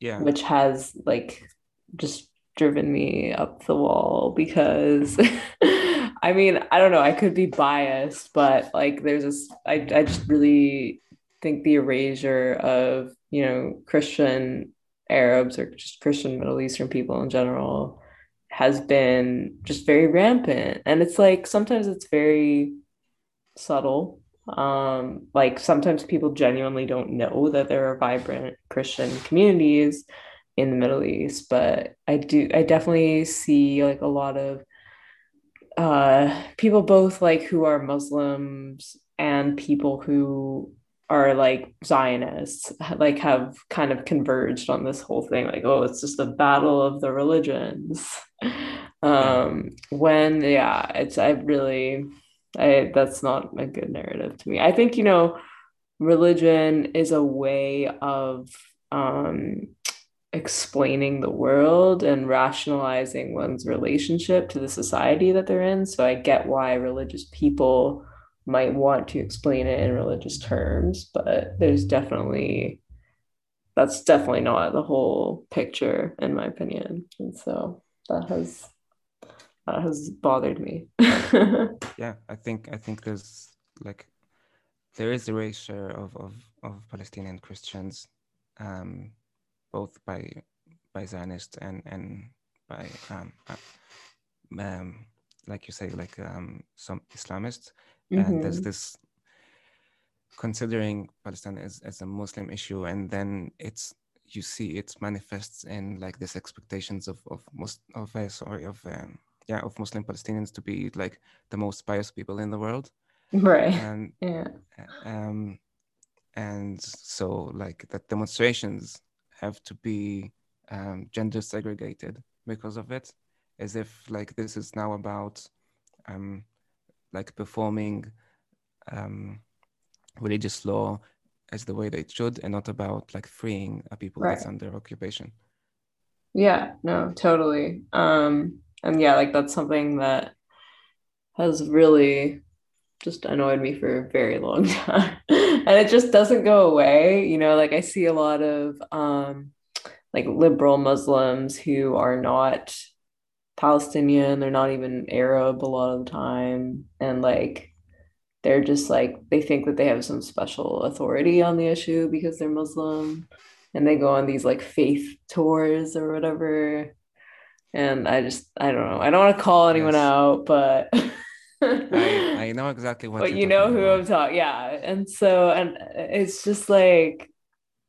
Speaker 2: yeah.
Speaker 1: which has like just driven me up the wall because I mean, I don't know, I could be biased, but like there's this I I just really think the erasure of, you know, Christian Arabs or just Christian Middle Eastern people in general has been just very rampant. And it's like sometimes it's very subtle. Um, like sometimes people genuinely don't know that there are vibrant Christian communities in the Middle East, but I do I definitely see like a lot of uh people both like who are Muslims and people who are like Zionists like have kind of converged on this whole thing like oh it's just a battle of the religions. Um when yeah it's I really I that's not a good narrative to me. I think you know religion is a way of um explaining the world and rationalizing one's relationship to the society that they're in. So I get why religious people might want to explain it in religious terms, but there's definitely that's definitely not the whole picture in my opinion. And so that has that has bothered me.
Speaker 2: yeah, I think I think there's like there is a erasure of of, of Palestinian Christians um both by by Zionists and and by um, uh, um, like you say, like um, some Islamists. Mm-hmm. And there's mm-hmm. this considering Palestine as, as a Muslim issue, and then it's you see it manifests in like this expectations of of most of uh, sorry of um, yeah of Muslim Palestinians to be like the most pious people in the world,
Speaker 1: right?
Speaker 2: And
Speaker 1: yeah,
Speaker 2: um, and so like that demonstrations have to be um, gender segregated because of it, as if like this is now about um, like performing um, religious law as the way that it should, and not about like freeing a people right. that's under occupation.
Speaker 1: Yeah, no, totally. Um, and yeah, like that's something that has really just annoyed me for a very long time and it just doesn't go away you know like i see a lot of um like liberal muslims who are not palestinian they're not even arab a lot of the time and like they're just like they think that they have some special authority on the issue because they're muslim and they go on these like faith tours or whatever and i just i don't know i don't want to call anyone yes. out but
Speaker 2: I, I know exactly what.
Speaker 1: But you know who about. I'm talking, yeah. And so, and it's just like,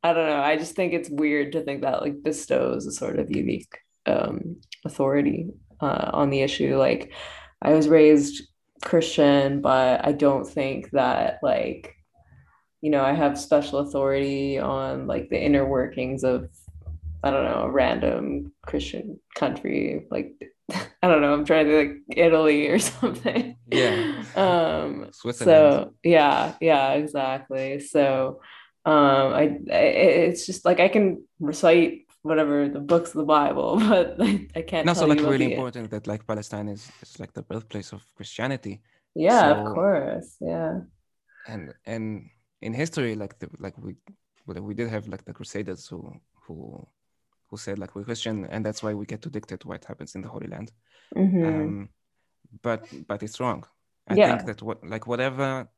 Speaker 1: I don't know. I just think it's weird to think that like bestows a sort of unique um, authority uh, on the issue. Like, I was raised Christian, but I don't think that like, you know, I have special authority on like the inner workings of, I don't know, a random Christian country. Like, I don't know. I'm trying to like Italy or something.
Speaker 2: Yeah.
Speaker 1: Um. So yeah, yeah, exactly. So, um, I, I it's just like I can recite whatever the books of the Bible, but I, I can't.
Speaker 2: No,
Speaker 1: tell
Speaker 2: so like really important that like Palestine is is like the birthplace of Christianity,
Speaker 1: Yeah,
Speaker 2: So-
Speaker 1: of course. Yeah.
Speaker 2: and and in history like the like we we did have like the Crusaders who who who said like we're Christian and that's why we get to dictate what happens in the Holy Land.
Speaker 1: Mhm.
Speaker 2: um but but it's wrong i
Speaker 1: Yeah.
Speaker 2: think that what like whatever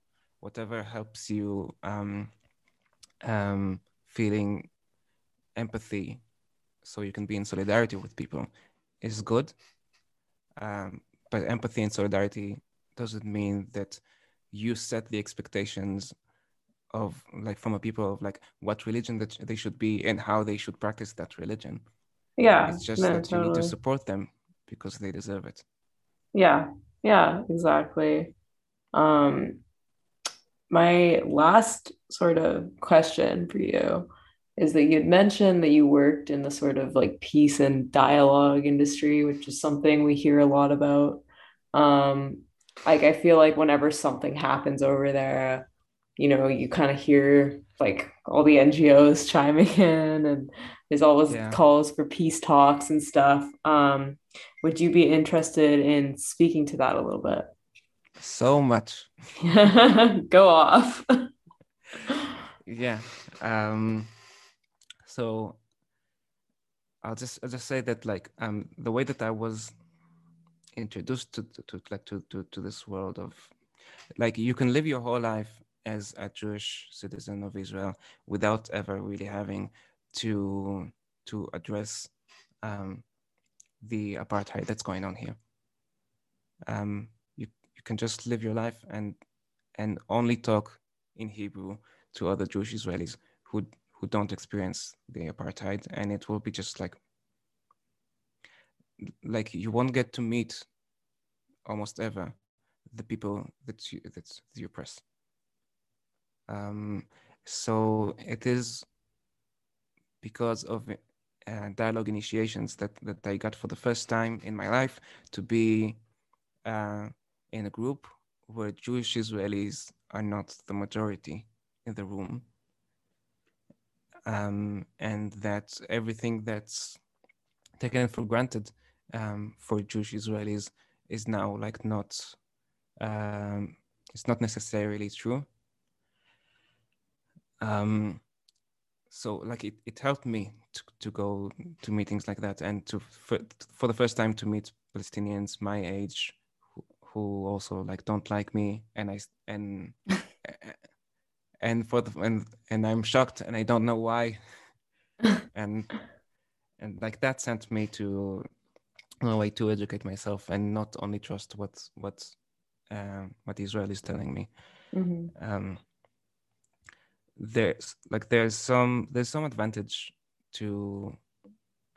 Speaker 2: whatever helps you um um feeling empathy so you can be in solidarity with people is good um but empathy and solidarity doesn't mean that you set the expectations of like from a people of like what religion that they should be and how they should practice that religion
Speaker 1: yeah.
Speaker 2: it's just
Speaker 1: no,
Speaker 2: that you need to support them because they deserve it
Speaker 1: Yeah, yeah, exactly. Um, my last sort of question for you is that you'd mentioned that you worked in the sort of like peace and dialogue industry, which is something we hear a lot about. Um, like I feel like whenever something happens over there, you know, you kind of hear like all the NGOs chiming in and there's always
Speaker 2: Yeah.
Speaker 1: calls for peace talks and stuff. Um, would you be interested in speaking to that a little bit?
Speaker 2: so much
Speaker 1: Go off.
Speaker 2: yeah um so i'll just i'll just say that like um the way that i was introduced to to, to like to, to to this world of like you can live your whole life as a jewish citizen of israel without ever really having to to address um the apartheid that's going on here um you you can just live your life and and only talk in hebrew to other Jewish Israelis who who don't experience the apartheid, and it will be just like like you won't get to meet almost ever the people that you that you oppress. Um, so it is because of uh, dialogue initiations that that I got for the first time in my life to be uh, in a group where Jewish Israelis are not the majority in the room um, and that everything that's taken for granted um, for Jewish Israelis is now like not um, it's not necessarily true. Um, so like it, it helped me to, to go to meetings like that and to for, for the first time to meet Palestinians my age who, who also like don't like me and i and and for the and and I'm shocked and I don't know why and and like that sent me to a way to educate myself and not only trust what what um, what Israel is telling me.
Speaker 1: Mhm.
Speaker 2: Um, there's like there's some there's some advantage to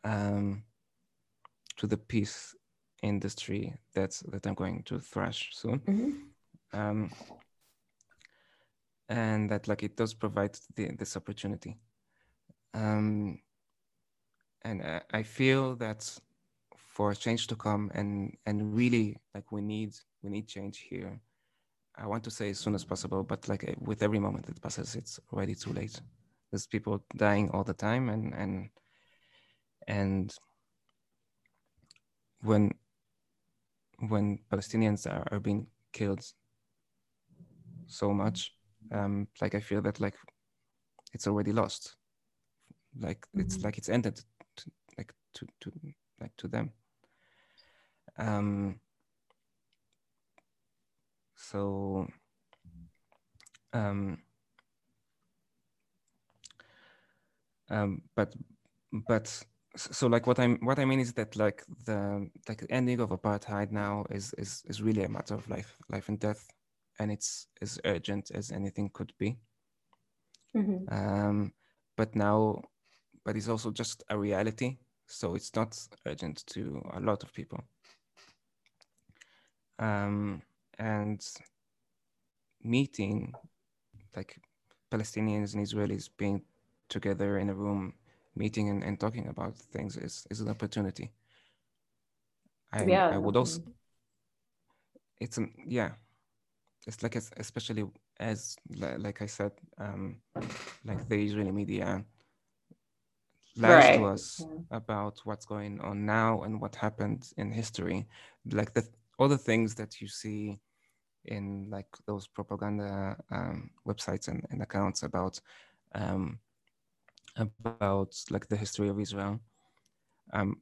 Speaker 2: um, to the peace industry that's that I'm going to thrash soon.
Speaker 1: Mhm.
Speaker 2: um, and that like it does provide the, this opportunity. Um, and I, I feel that for change to come and and really like we need we need change here i want to say as soon as possible but like eh, with every moment that passes it's already too late. There's people dying all the time and and and when when palestinians are, are being killed so much um like i feel that like it's already lost. Like it's
Speaker 1: Mhm.
Speaker 2: like it's ended to, like to to like to them. Um so um um but but so like what i'm what i mean is that like the like the ending of apartheid now is is is really a matter of life life and death and it's as urgent as anything could be
Speaker 1: Mhm.
Speaker 2: um but now but it's also just a reality so it's not urgent to a lot of people um and meeting like palestinians and israelis being together in a room meeting and, and talking about things is, is an opportunity I,
Speaker 1: Yeah,
Speaker 2: I would also it's an yeah it's like es- especially as like i said um like the israeli media lies right. to us yeah. about what's going on now and what happened in history like the all the things that you see in like those propaganda um, websites and, and, accounts about um, about like the history of Israel. Um,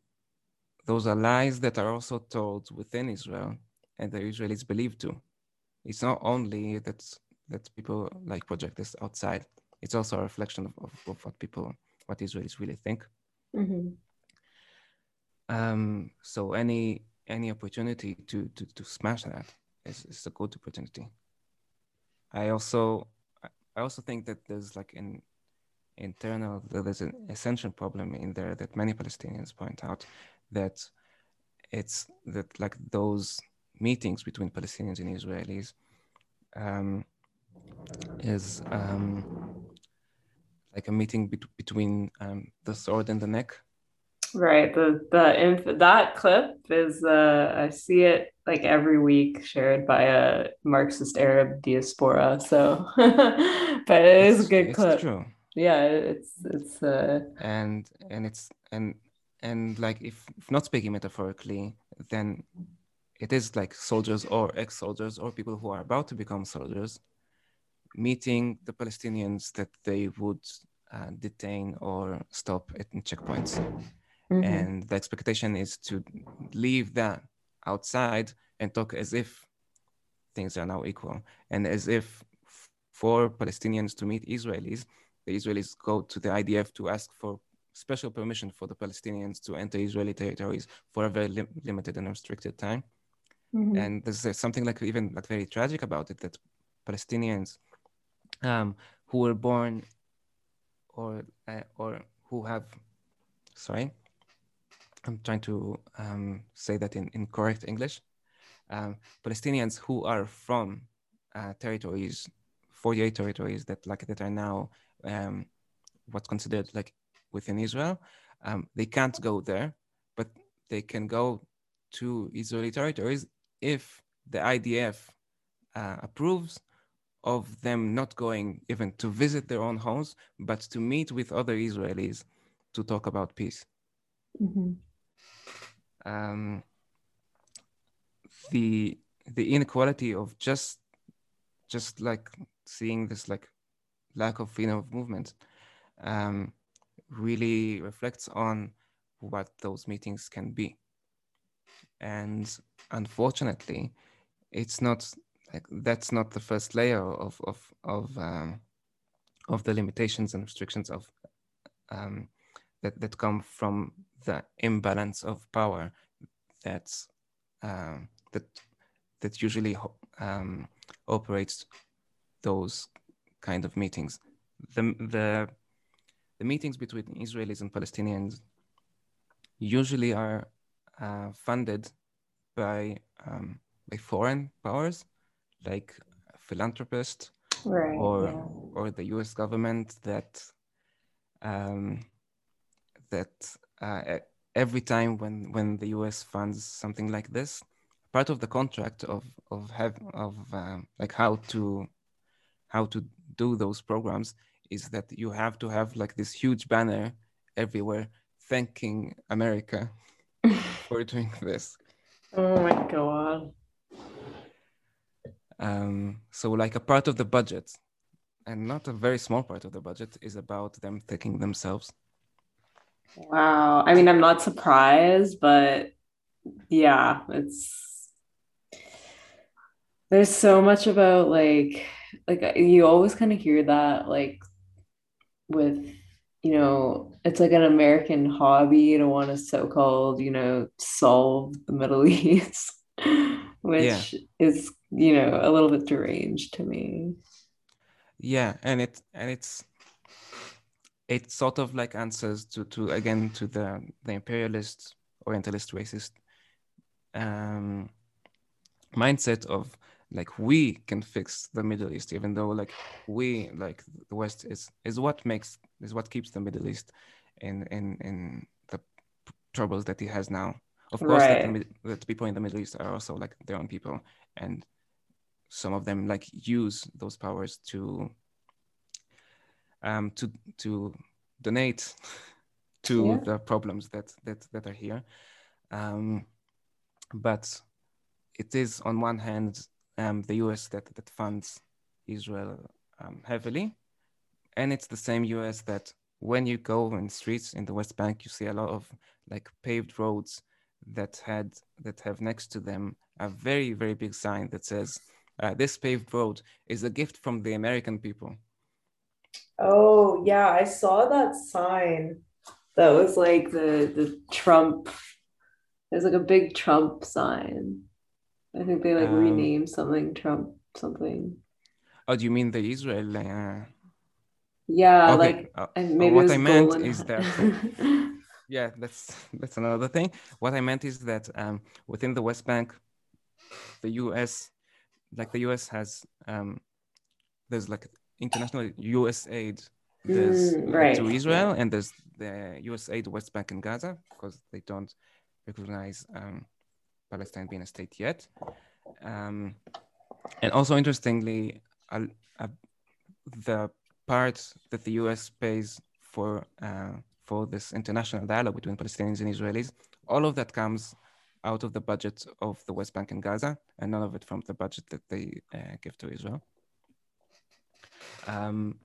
Speaker 2: those are lies that are also told within Israel, and the Israelis believe to. It's not only that that people like project this outside; it's also a reflection of, of, of what people, what Israelis really think. Mm-hmm. Um, so any any opportunity to to to smash that is, is a good opportunity. I also I also think that there's like an internal there's an essential problem in there that many Palestinians point out that it's that like those meetings between Palestinians and Israelis um, is um, like a meeting be- between um, the sword and the neck
Speaker 1: Right. The the inf- that clip is uh I see it like every week shared by a Marxist Arab diaspora. So but it is it's, a good clip. True. Yeah, it's it's uh
Speaker 2: and and it's and and like if, if not speaking metaphorically, then it is like soldiers or ex-soldiers or people who are about to become soldiers meeting the Palestinians that they would uh, detain or stop at checkpoints Mm-hmm. And the expectation is to leave that outside and talk as if things are now equal and as if for Palestinians to meet Israelis, the Israelis go to the IDF to ask for special permission for the Palestinians to enter Israeli territories for a very limited and restricted time. Mm-hmm. And there's something like even like very tragic about it that Palestinians um, who were born or uh, or who have sorry I'm trying to um, say that in, in correct English. Um, Palestinians who are from uh, territories, 48 territories that like that are now um, what's considered like within Israel, um, they can't go there, but they can go to Israeli territories if the IDF uh, approves of them not going even to visit their own homes, but to meet with other Israelis to talk about peace. Mm-hmm um, the the inequality of just just like seeing this like lack of freedom of movement um, really reflects on what those meetings can be. And unfortunately it's not like that's not the first layer of of of um, of the limitations and restrictions of um, that that come from the imbalance of power that's um, that that usually um, operates those kind of meetings. The, the the meetings between Israelis and Palestinians usually are uh, funded by um, by foreign powers like philanthropists right, or yeah. or the U.S. government that um, that uh, every time when when the US funds something like this, part of the contract of of have of um, like how to how to do those programs is that you have to have like this huge banner everywhere thanking America for doing this.
Speaker 1: Oh my god.
Speaker 2: Um, so like a part of the budget, and not a very small part of the budget, is about them thanking themselves.
Speaker 1: Wow. I mean, I'm not surprised, but yeah, it's there's so much about like like uh, you always kind of hear that like with you know it's like an american hobby to want to so-called you know solve the middle east which yeah. is you know a little bit deranged to me
Speaker 2: yeah and it and it's it sort of like answers to to again to the the imperialist orientalist racist um, mindset of like we can fix the middle east even though like we like the west is is what makes is what keeps the middle east in in in the troubles that he has now of course right. the, that people in the middle east are also like their own people and some of them like use those powers to um, to to donate to
Speaker 1: Yeah.
Speaker 2: the problems that that that are here. Um, but it is on one hand um, the U.S. that that funds Israel um, heavily, and it's the same U.S. that when you go in streets in the West Bank, you see a lot of like paved roads that had that have next to them a very very big sign that says uh, this paved road is a gift from the American people.
Speaker 1: Oh, yeah, I saw that sign. That was like the the Trump. There's like a big Trump sign. I think they like
Speaker 2: Um,
Speaker 1: renamed something Trump something.
Speaker 2: Oh, do you mean the Israel? Uh,
Speaker 1: Yeah,
Speaker 2: okay.
Speaker 1: like
Speaker 2: uh,
Speaker 1: and
Speaker 2: uh,
Speaker 1: maybe
Speaker 2: what I meant
Speaker 1: Golan.
Speaker 2: is that yeah, that's that's another thing. What I meant is that um, within the West Bank, the U.S. like the U.S. has um, there's like international U.S. aid there's
Speaker 1: Mm, right,
Speaker 2: to. Israel and there's the U.S. aid West Bank and Gaza because they don't recognize um, Palestine being a state yet. Um, and also interestingly, uh, uh, the part that the U.S. pays for uh, for this international dialogue between Palestinians and Israelis, all of that comes out of the budget of the West Bank and Gaza, and none of it from the budget that they uh, give to Israel. Um,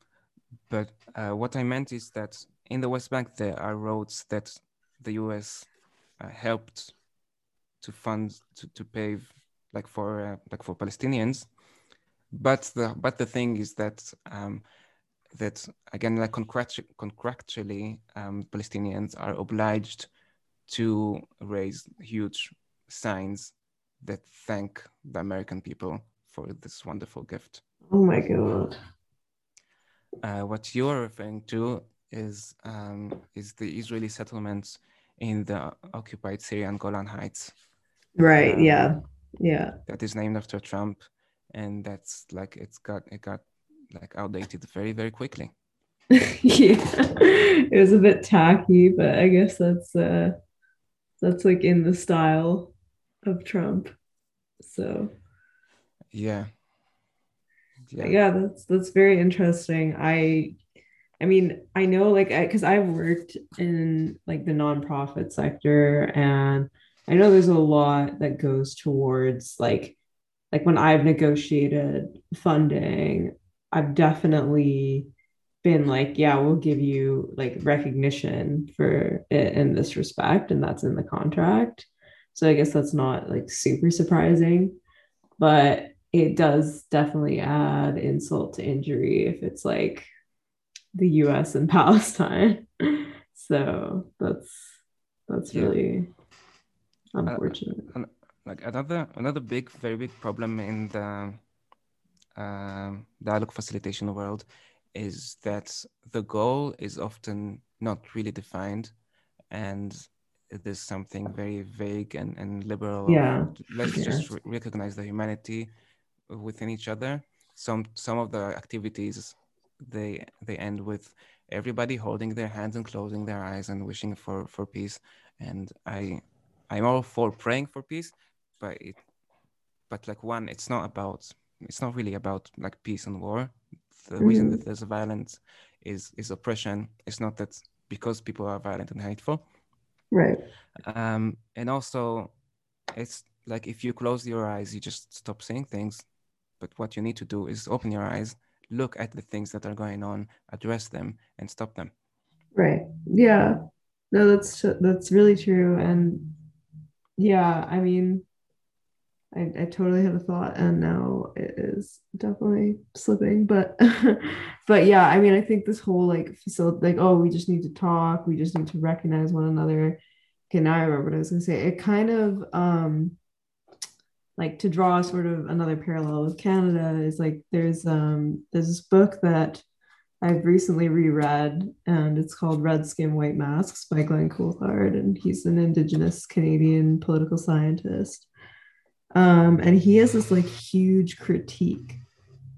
Speaker 2: but uh, what I meant is that in the West Bank there are roads that the U.S. Uh, helped to fund to, to pave, like for uh, like for Palestinians. But the but the thing is that um, that again like contractu- contractually um, Palestinians are obliged to raise huge signs that thank the American people for this wonderful gift.
Speaker 1: Oh my God.
Speaker 2: Uh, what you're referring to is um, is the Israeli settlements in the occupied Syrian Golan Heights
Speaker 1: Right,
Speaker 2: Um,
Speaker 1: yeah. Yeah.
Speaker 2: that is named after Trump, and that's like it's got it got like outdated very very quickly.
Speaker 1: Yeah. It was a bit tacky, but I guess that's uh that's like in the style of Trump. So
Speaker 2: Yeah,
Speaker 1: yeah,
Speaker 2: yeah,
Speaker 1: that's that's very interesting. I I mean, I know like because I've worked in like the nonprofit sector and I know there's a lot that goes towards like like when I've negotiated funding, I've definitely been like, yeah, we'll give you like recognition for it in this respect, and that's in the contract. So I guess that's not like super surprising, but it does definitely add insult to injury if it's like the US and Palestine. So that's that's
Speaker 2: Yeah.
Speaker 1: really unfortunate.
Speaker 2: An- like another another big very big problem in the um, dialogue facilitation world is that the goal is often not really defined, and it is something very vague and, and liberal.
Speaker 1: Yeah,
Speaker 2: let's
Speaker 1: yeah.
Speaker 2: just re- recognize the humanity within each other. Some some of the activities they they end with everybody holding their hands and closing their eyes and wishing for for peace. And I I'm all for praying for peace, but it but like one, it's not about it's not really about like peace and war. The reason
Speaker 1: Mhm.
Speaker 2: that there's violence is is oppression. It's not that because people are violent and hateful.
Speaker 1: Right.
Speaker 2: Um, and also, it's like if you close your eyes, you just stop seeing things. But what you need to do is open your eyes, look at the things that are going on, address them, and stop them.
Speaker 1: Right. Yeah. No, that's that's really true. And yeah, I mean, I, I totally had a thought and now it is definitely slipping. But but yeah, I mean, I think this whole like facility, like, oh, we just need to talk, we just need to recognize one another. Okay, now I remember what I was gonna say. It kind of um like to draw sort of another parallel with Canada is like there's um there's this book that I've recently reread, and it's called Red Skin, White Masks by Glen Coulthard, and he's an Indigenous Canadian political scientist. Um, and he has this like huge critique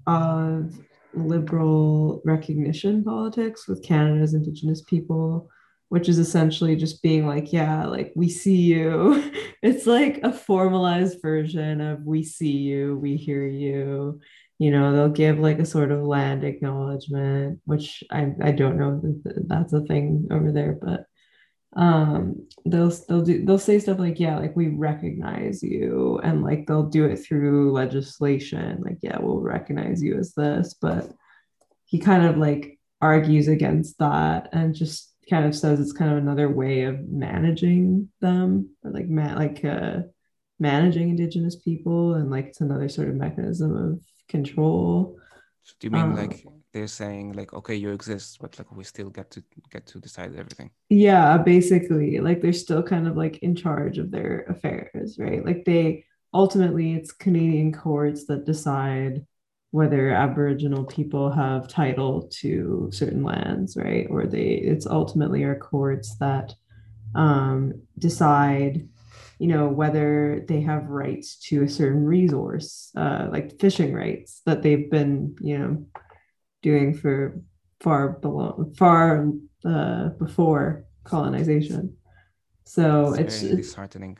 Speaker 1: of liberal recognition politics with Canada's Indigenous people, which is essentially just being like, yeah, like we see you. It's like a formalized version of we see you, we hear you you know they'll give like a sort of land acknowledgement which i i don't know if that's a thing over there but um they'll they'll do they'll say stuff like yeah like we recognize you and like they'll do it through legislation like yeah we'll recognize you as this but he kind of like argues against that and just kind of says it's kind of another way of managing them or like ma- like uh managing indigenous people and like it's another sort of mechanism of control.
Speaker 2: Do you mean
Speaker 1: um,
Speaker 2: like they're saying like okay you exist but like we still get to get to decide everything?
Speaker 1: Yeah basically like they're still kind of like in charge of their affairs right? Like they ultimately it's canadian courts that decide whether aboriginal people have title to certain lands right? Or they it's ultimately our courts that um, decide you know whether they have rights to a certain resource uh, like fishing rights that they've been you know doing for far below far uh, before colonization. So it's,
Speaker 2: it's, it's disheartening.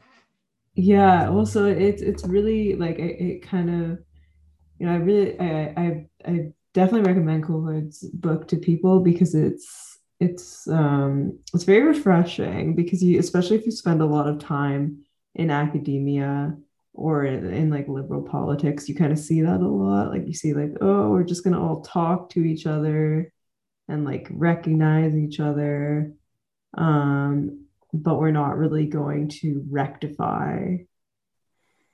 Speaker 1: Yeah also it's it's really like it, it kind of you know i really i i, I definitely recommend Coulthard's book to people because it's it's um it's very refreshing because you especially if you spend a lot of time in academia or in, in, like liberal politics you kind of see that a lot. Like you see like oh we're just to all talk to each other and like recognize each other um but we're not really going to rectify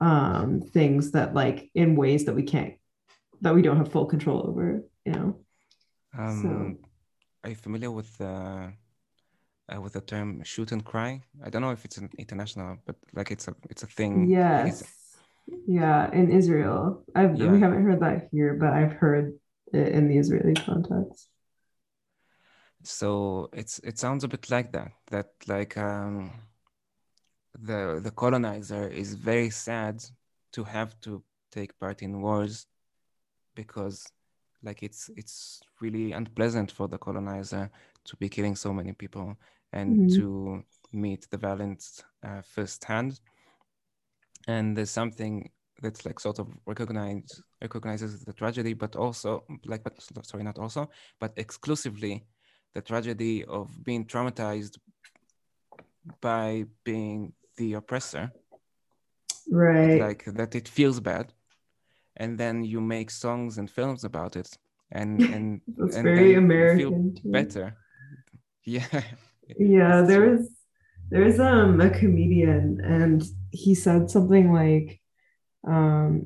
Speaker 1: um things that like in ways that we can't that we don't have full control over you know
Speaker 2: um so. are you familiar with uh uh, with the term shoot and cry. I don't know if it's an international, but like it's a it's a thing.
Speaker 1: Yes. yeah, in Israel. I've yeah. we haven't heard that here, but I've heard it in the Israeli context.
Speaker 2: So it's it sounds a bit like that. That like um the the colonizer is very sad to have to take part in wars because like it's it's really unpleasant for the colonizer to be killing so many people and mm-hmm. to meet the violence uh, firsthand. And there's something that's like sort of recognize recognizes the tragedy, but also like, but sorry, not also, but exclusively the tragedy of being traumatized by being the oppressor.
Speaker 1: Right.
Speaker 2: Like that it feels bad. And then you make songs and films about it. And and,
Speaker 1: That's
Speaker 2: and
Speaker 1: very American.
Speaker 2: feel better. Yeah
Speaker 1: yeah there was there was um a comedian and he said something like um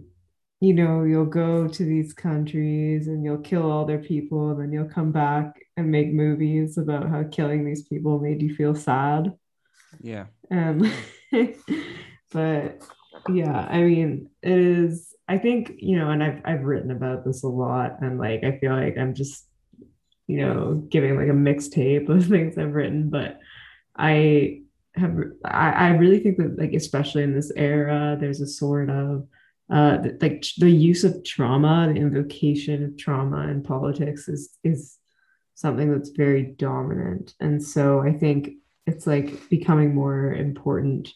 Speaker 1: you know you'll go to these countries and you'll kill all their people and then you'll come back and make movies about how killing these people made you feel sad
Speaker 2: yeah
Speaker 1: and but yeah i mean it is i think you know and i've i've written about this a lot and like i feel like i'm just you know, giving like a mixtape of things I've written, but I have I, I really think that like especially in this era, there's a sort of uh like the use of trauma, the invocation of trauma in politics is is something that's very dominant. And so I think it's like becoming more important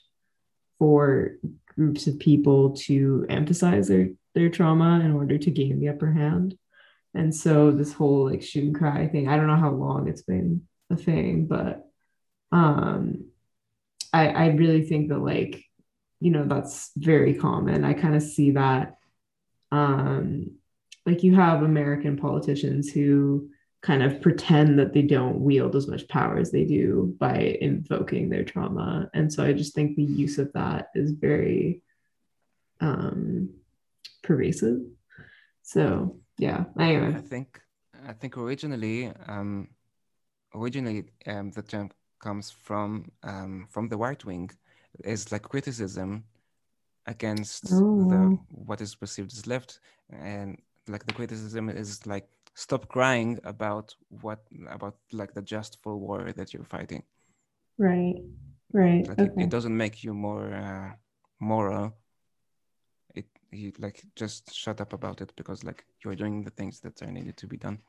Speaker 1: for groups of people to emphasize their their trauma in order to gain the upper hand. And so this whole like shoot and cry thing, I don't know how long it's been a thing, but um I I really think that like, you know, that's very common. I kind of see that um like you have American politicians who kind of pretend that they don't wield as much power as they do by invoking their trauma. And so I just think the use of that is very um pervasive. So yeah anyway
Speaker 2: i think i think originally um originally um the term comes from um from the right wing is like criticism against oh. the what is perceived as left and like the criticism is like stop crying about what about like the just for war that you're fighting.
Speaker 1: Right right
Speaker 2: like okay. it, it, doesn't make you more uh, moral. He like just shut up about it because like you're doing the things that are needed to be done.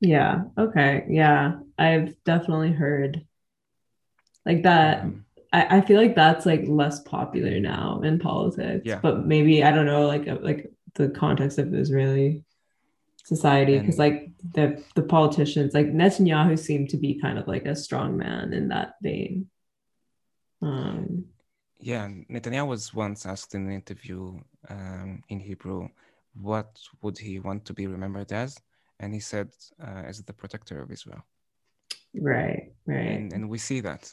Speaker 1: Yeah okay yeah. I've definitely heard like that um, I, I feel like that's like less popular now in politics
Speaker 2: yeah.
Speaker 1: but maybe i don't know like uh, like the context of israeli society because like the the politicians like Netanyahu seemed to be kind of like a strong man in that vein. Um,
Speaker 2: yeah, Netanyahu was once asked in an interview um, in Hebrew, what would he want to be remembered as? And he said, uh, as the protector of Israel.
Speaker 1: Right, right.
Speaker 2: And, and we see that.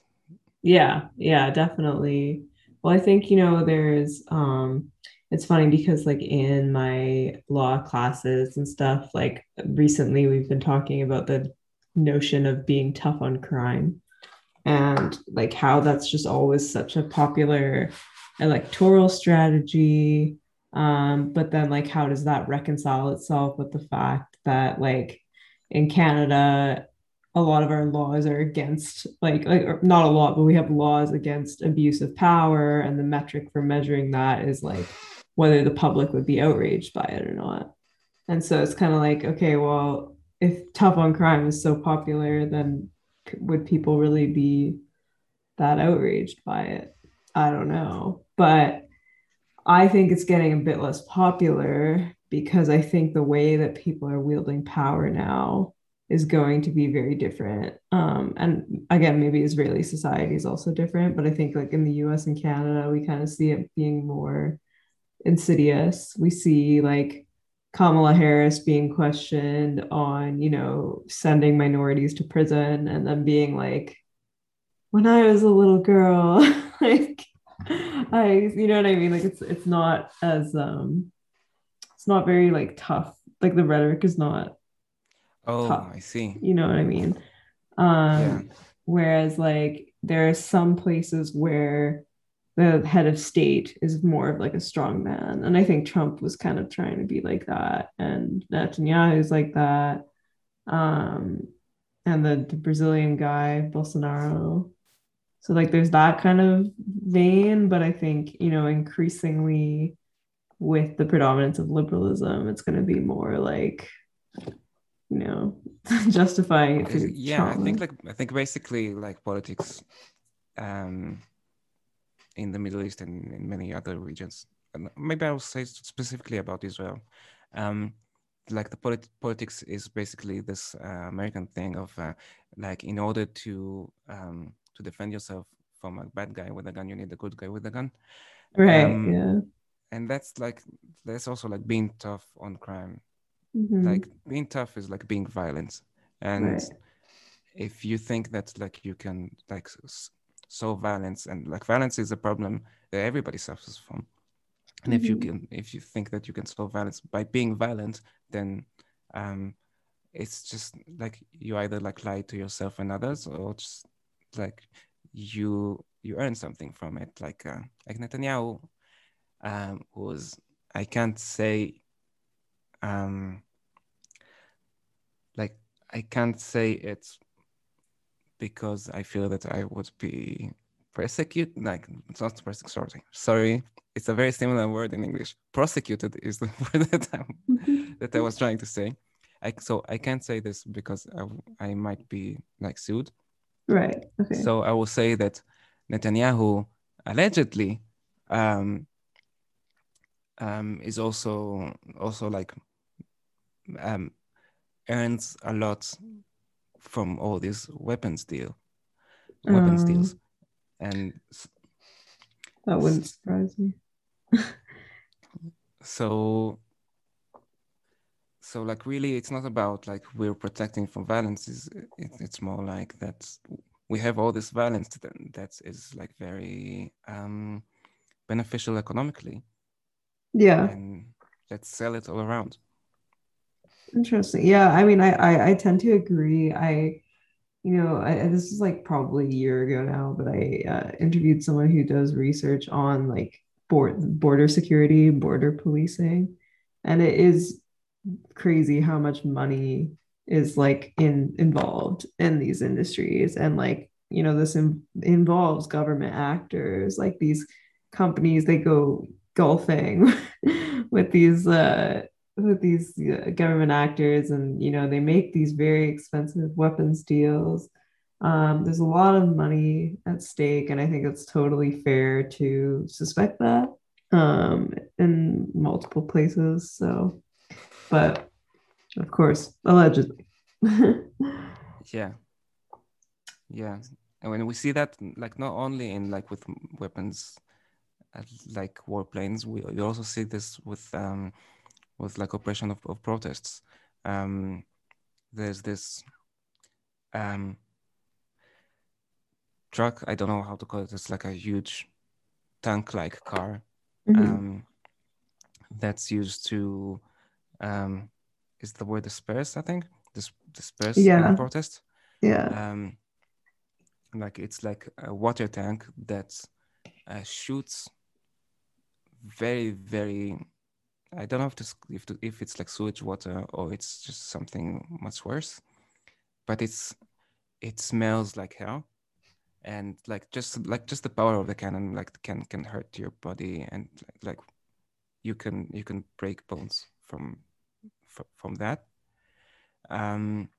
Speaker 1: Yeah, yeah, definitely. Well, I think, you know, there's, um, it's funny because like in my law classes and stuff, like recently we've been talking about the notion of being tough on crime and like how that's just always such a popular electoral strategy. Um, but then like how does that reconcile itself with the fact that like in canada a lot of our laws are against like like not a lot but we have laws against abuse of power and the metric for measuring that is like whether the public would be outraged by it or not and so it's kind of like okay well if tough on crime is so popular then would people really be that outraged by it? I don't know. But I think it's getting a bit less popular because I think the way that people are wielding power now is going to be very different. Um, and again, maybe Israeli society is also different, but I think like in the US and Canada, we kind of see it being more insidious. We see like Kamala Harris being questioned on, you know, sending minorities to prison and then being like, when I was a little girl, like I, you know what I mean? Like it's it's not as um it's not very like tough. Like the rhetoric is not
Speaker 2: Oh, tough, I see.
Speaker 1: You know what I mean? Um yeah. whereas like there are some places where the head of state is more of like a strong man. And I think Trump was kind of trying to be like that. And Netanyahu is like that. Um, and the, the Brazilian guy, Bolsonaro. So like there's that kind of vein, but I think, you know, increasingly with the predominance of liberalism, it's going to be more like, you know, justifying it
Speaker 2: yeah, trauma. I think like I think basically like politics um in the Middle East and in many other regions. And maybe I'll say specifically about Israel. Um, like the polit- politics is basically this uh, American thing of uh, like in order to um, to defend yourself from a bad guy with a gun, you need a good guy with a gun.
Speaker 1: Right. Um, yeah.
Speaker 2: And that's like that's also like being tough on crime. Mm-hmm. Like being tough is like being violent, and right. if you think that like you can like solve violence and like violence is a problem that everybody suffers from and mm-hmm. if you mm-hmm. can if you think that you can solve violence by being violent then um it's just like you either like lie to yourself and others or just like you you earn something from it like uh, like netanyahu um was i can't say um i can't say it's because I feel that I would be persecuted. Like it's not persecuted. Sorry, sorry. It's a very similar word in English. Prosecuted is the word that, mm-hmm. that I was trying to say. I, so I can't say this because I, I might be like sued.
Speaker 1: Right. Okay.
Speaker 2: So I will say that Netanyahu allegedly um, um, is also also like um, earns a lot from all these weapons deal, weapons um, deals, and
Speaker 1: that wouldn't surprise me.
Speaker 2: so, so like really, it's not about like we're protecting from violence. Is it, it's more like that we have all this violence that that is like very um, beneficial economically.
Speaker 1: Yeah,
Speaker 2: and let's sell it all around.
Speaker 1: Interesting. Yeah, I mean, I, I I, tend to agree. I, you know, I, this is like probably a year ago now, but I uh, interviewed someone who does research on like board, border security, border policing, and it is crazy how much money is like in involved in these industries, and like you know, this in, involves government actors, like these companies. They go golfing with these. Uh, with these government actors and you know they make these very expensive weapons deals um, there's a lot of money at stake and i think it's totally fair to suspect that um, in multiple places so but Of course, allegedly.
Speaker 2: yeah. Yeah. And when we see that, like not only in like with weapons, uh, like warplanes, we, we also see this with um, with like oppression of, of protests. Um, there's this um, truck. I don't know how to call it. It's like a huge tank-like car mm-hmm. um, that's used to um, is the word disperse. I think Dis- disperse
Speaker 1: yeah.
Speaker 2: protest.
Speaker 1: Yeah.
Speaker 2: Um, like it's like a water tank that uh, shoots very very I don't know if this if, if it's like sewage water or it's just something much worse, but it's it smells like hell, and like just like just the power of the cannon like can can hurt your body and like, like you can you can break bones from from that. Um,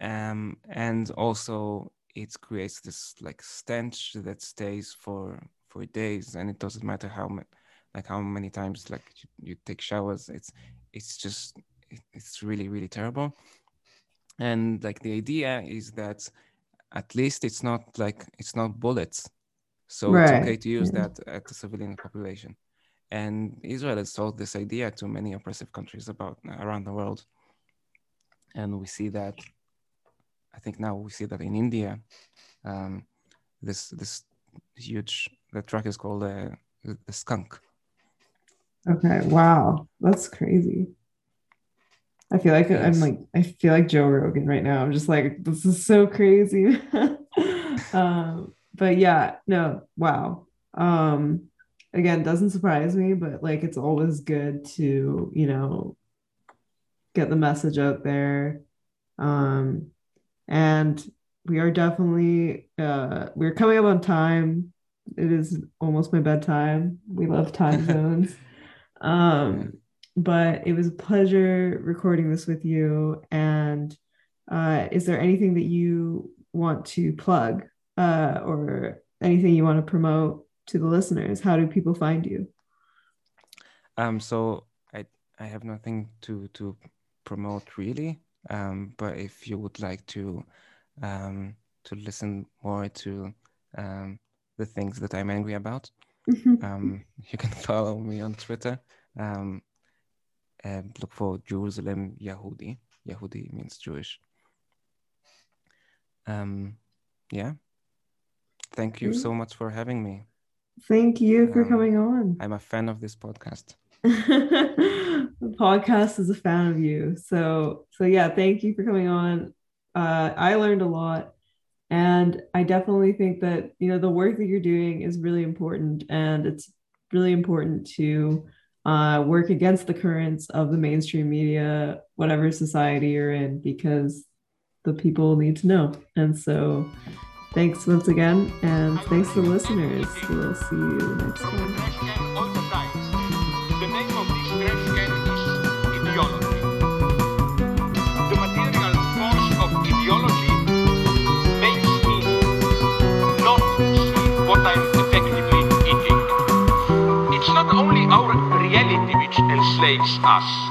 Speaker 2: um, and also it creates this like stench that stays for for days, and it doesn't matter how much like how many times like you, you take showers it's it's just it, it's really really terrible. And like the idea is that at least it's not like it's not bullets. So right. it's okay to use yeah. that at the civilian population. And israel has sold this idea to many oppressive countries about around the world. And we see that i think now we see that in india um, this this huge the truck is called uh, the skunk
Speaker 1: Okay. Wow. That's crazy. I feel like yes. I'm like I feel like Joe Rogan right now. I'm just like this is so crazy. um, but yeah, no, wow. Um, again, doesn't surprise me, but like it's always good to you know get the message out there. Um, and we are definitely uh, we're coming up on time. It is almost my bedtime. We love time zones. Um, but it was a pleasure recording this with you. And uh, is there anything that you want to plug uh, or anything you want to promote to the listeners? How do people find you?
Speaker 2: Um, so I I have nothing to to promote really. Um, but if you would like to um, to listen more to um, the things that I'm angry about, um, you can follow me on Twitter. Um, and look for Jerusalem Yahudi. Yahudi means Jewish. Um, yeah. Thank you so much for having me.
Speaker 1: Thank you for um, coming on.
Speaker 2: I'm a fan of this podcast.
Speaker 1: the podcast is a fan of you. So so yeah, thank you for coming on. Uh, I learned a lot. And I definitely think that, you know, the work that you're doing is really important. And it's really important to uh, work against the currents of the mainstream media, whatever society you're in, because the people need to know. And so, thanks once again. And thanks to the listeners. We'll see you next time.
Speaker 3: Enslaves us.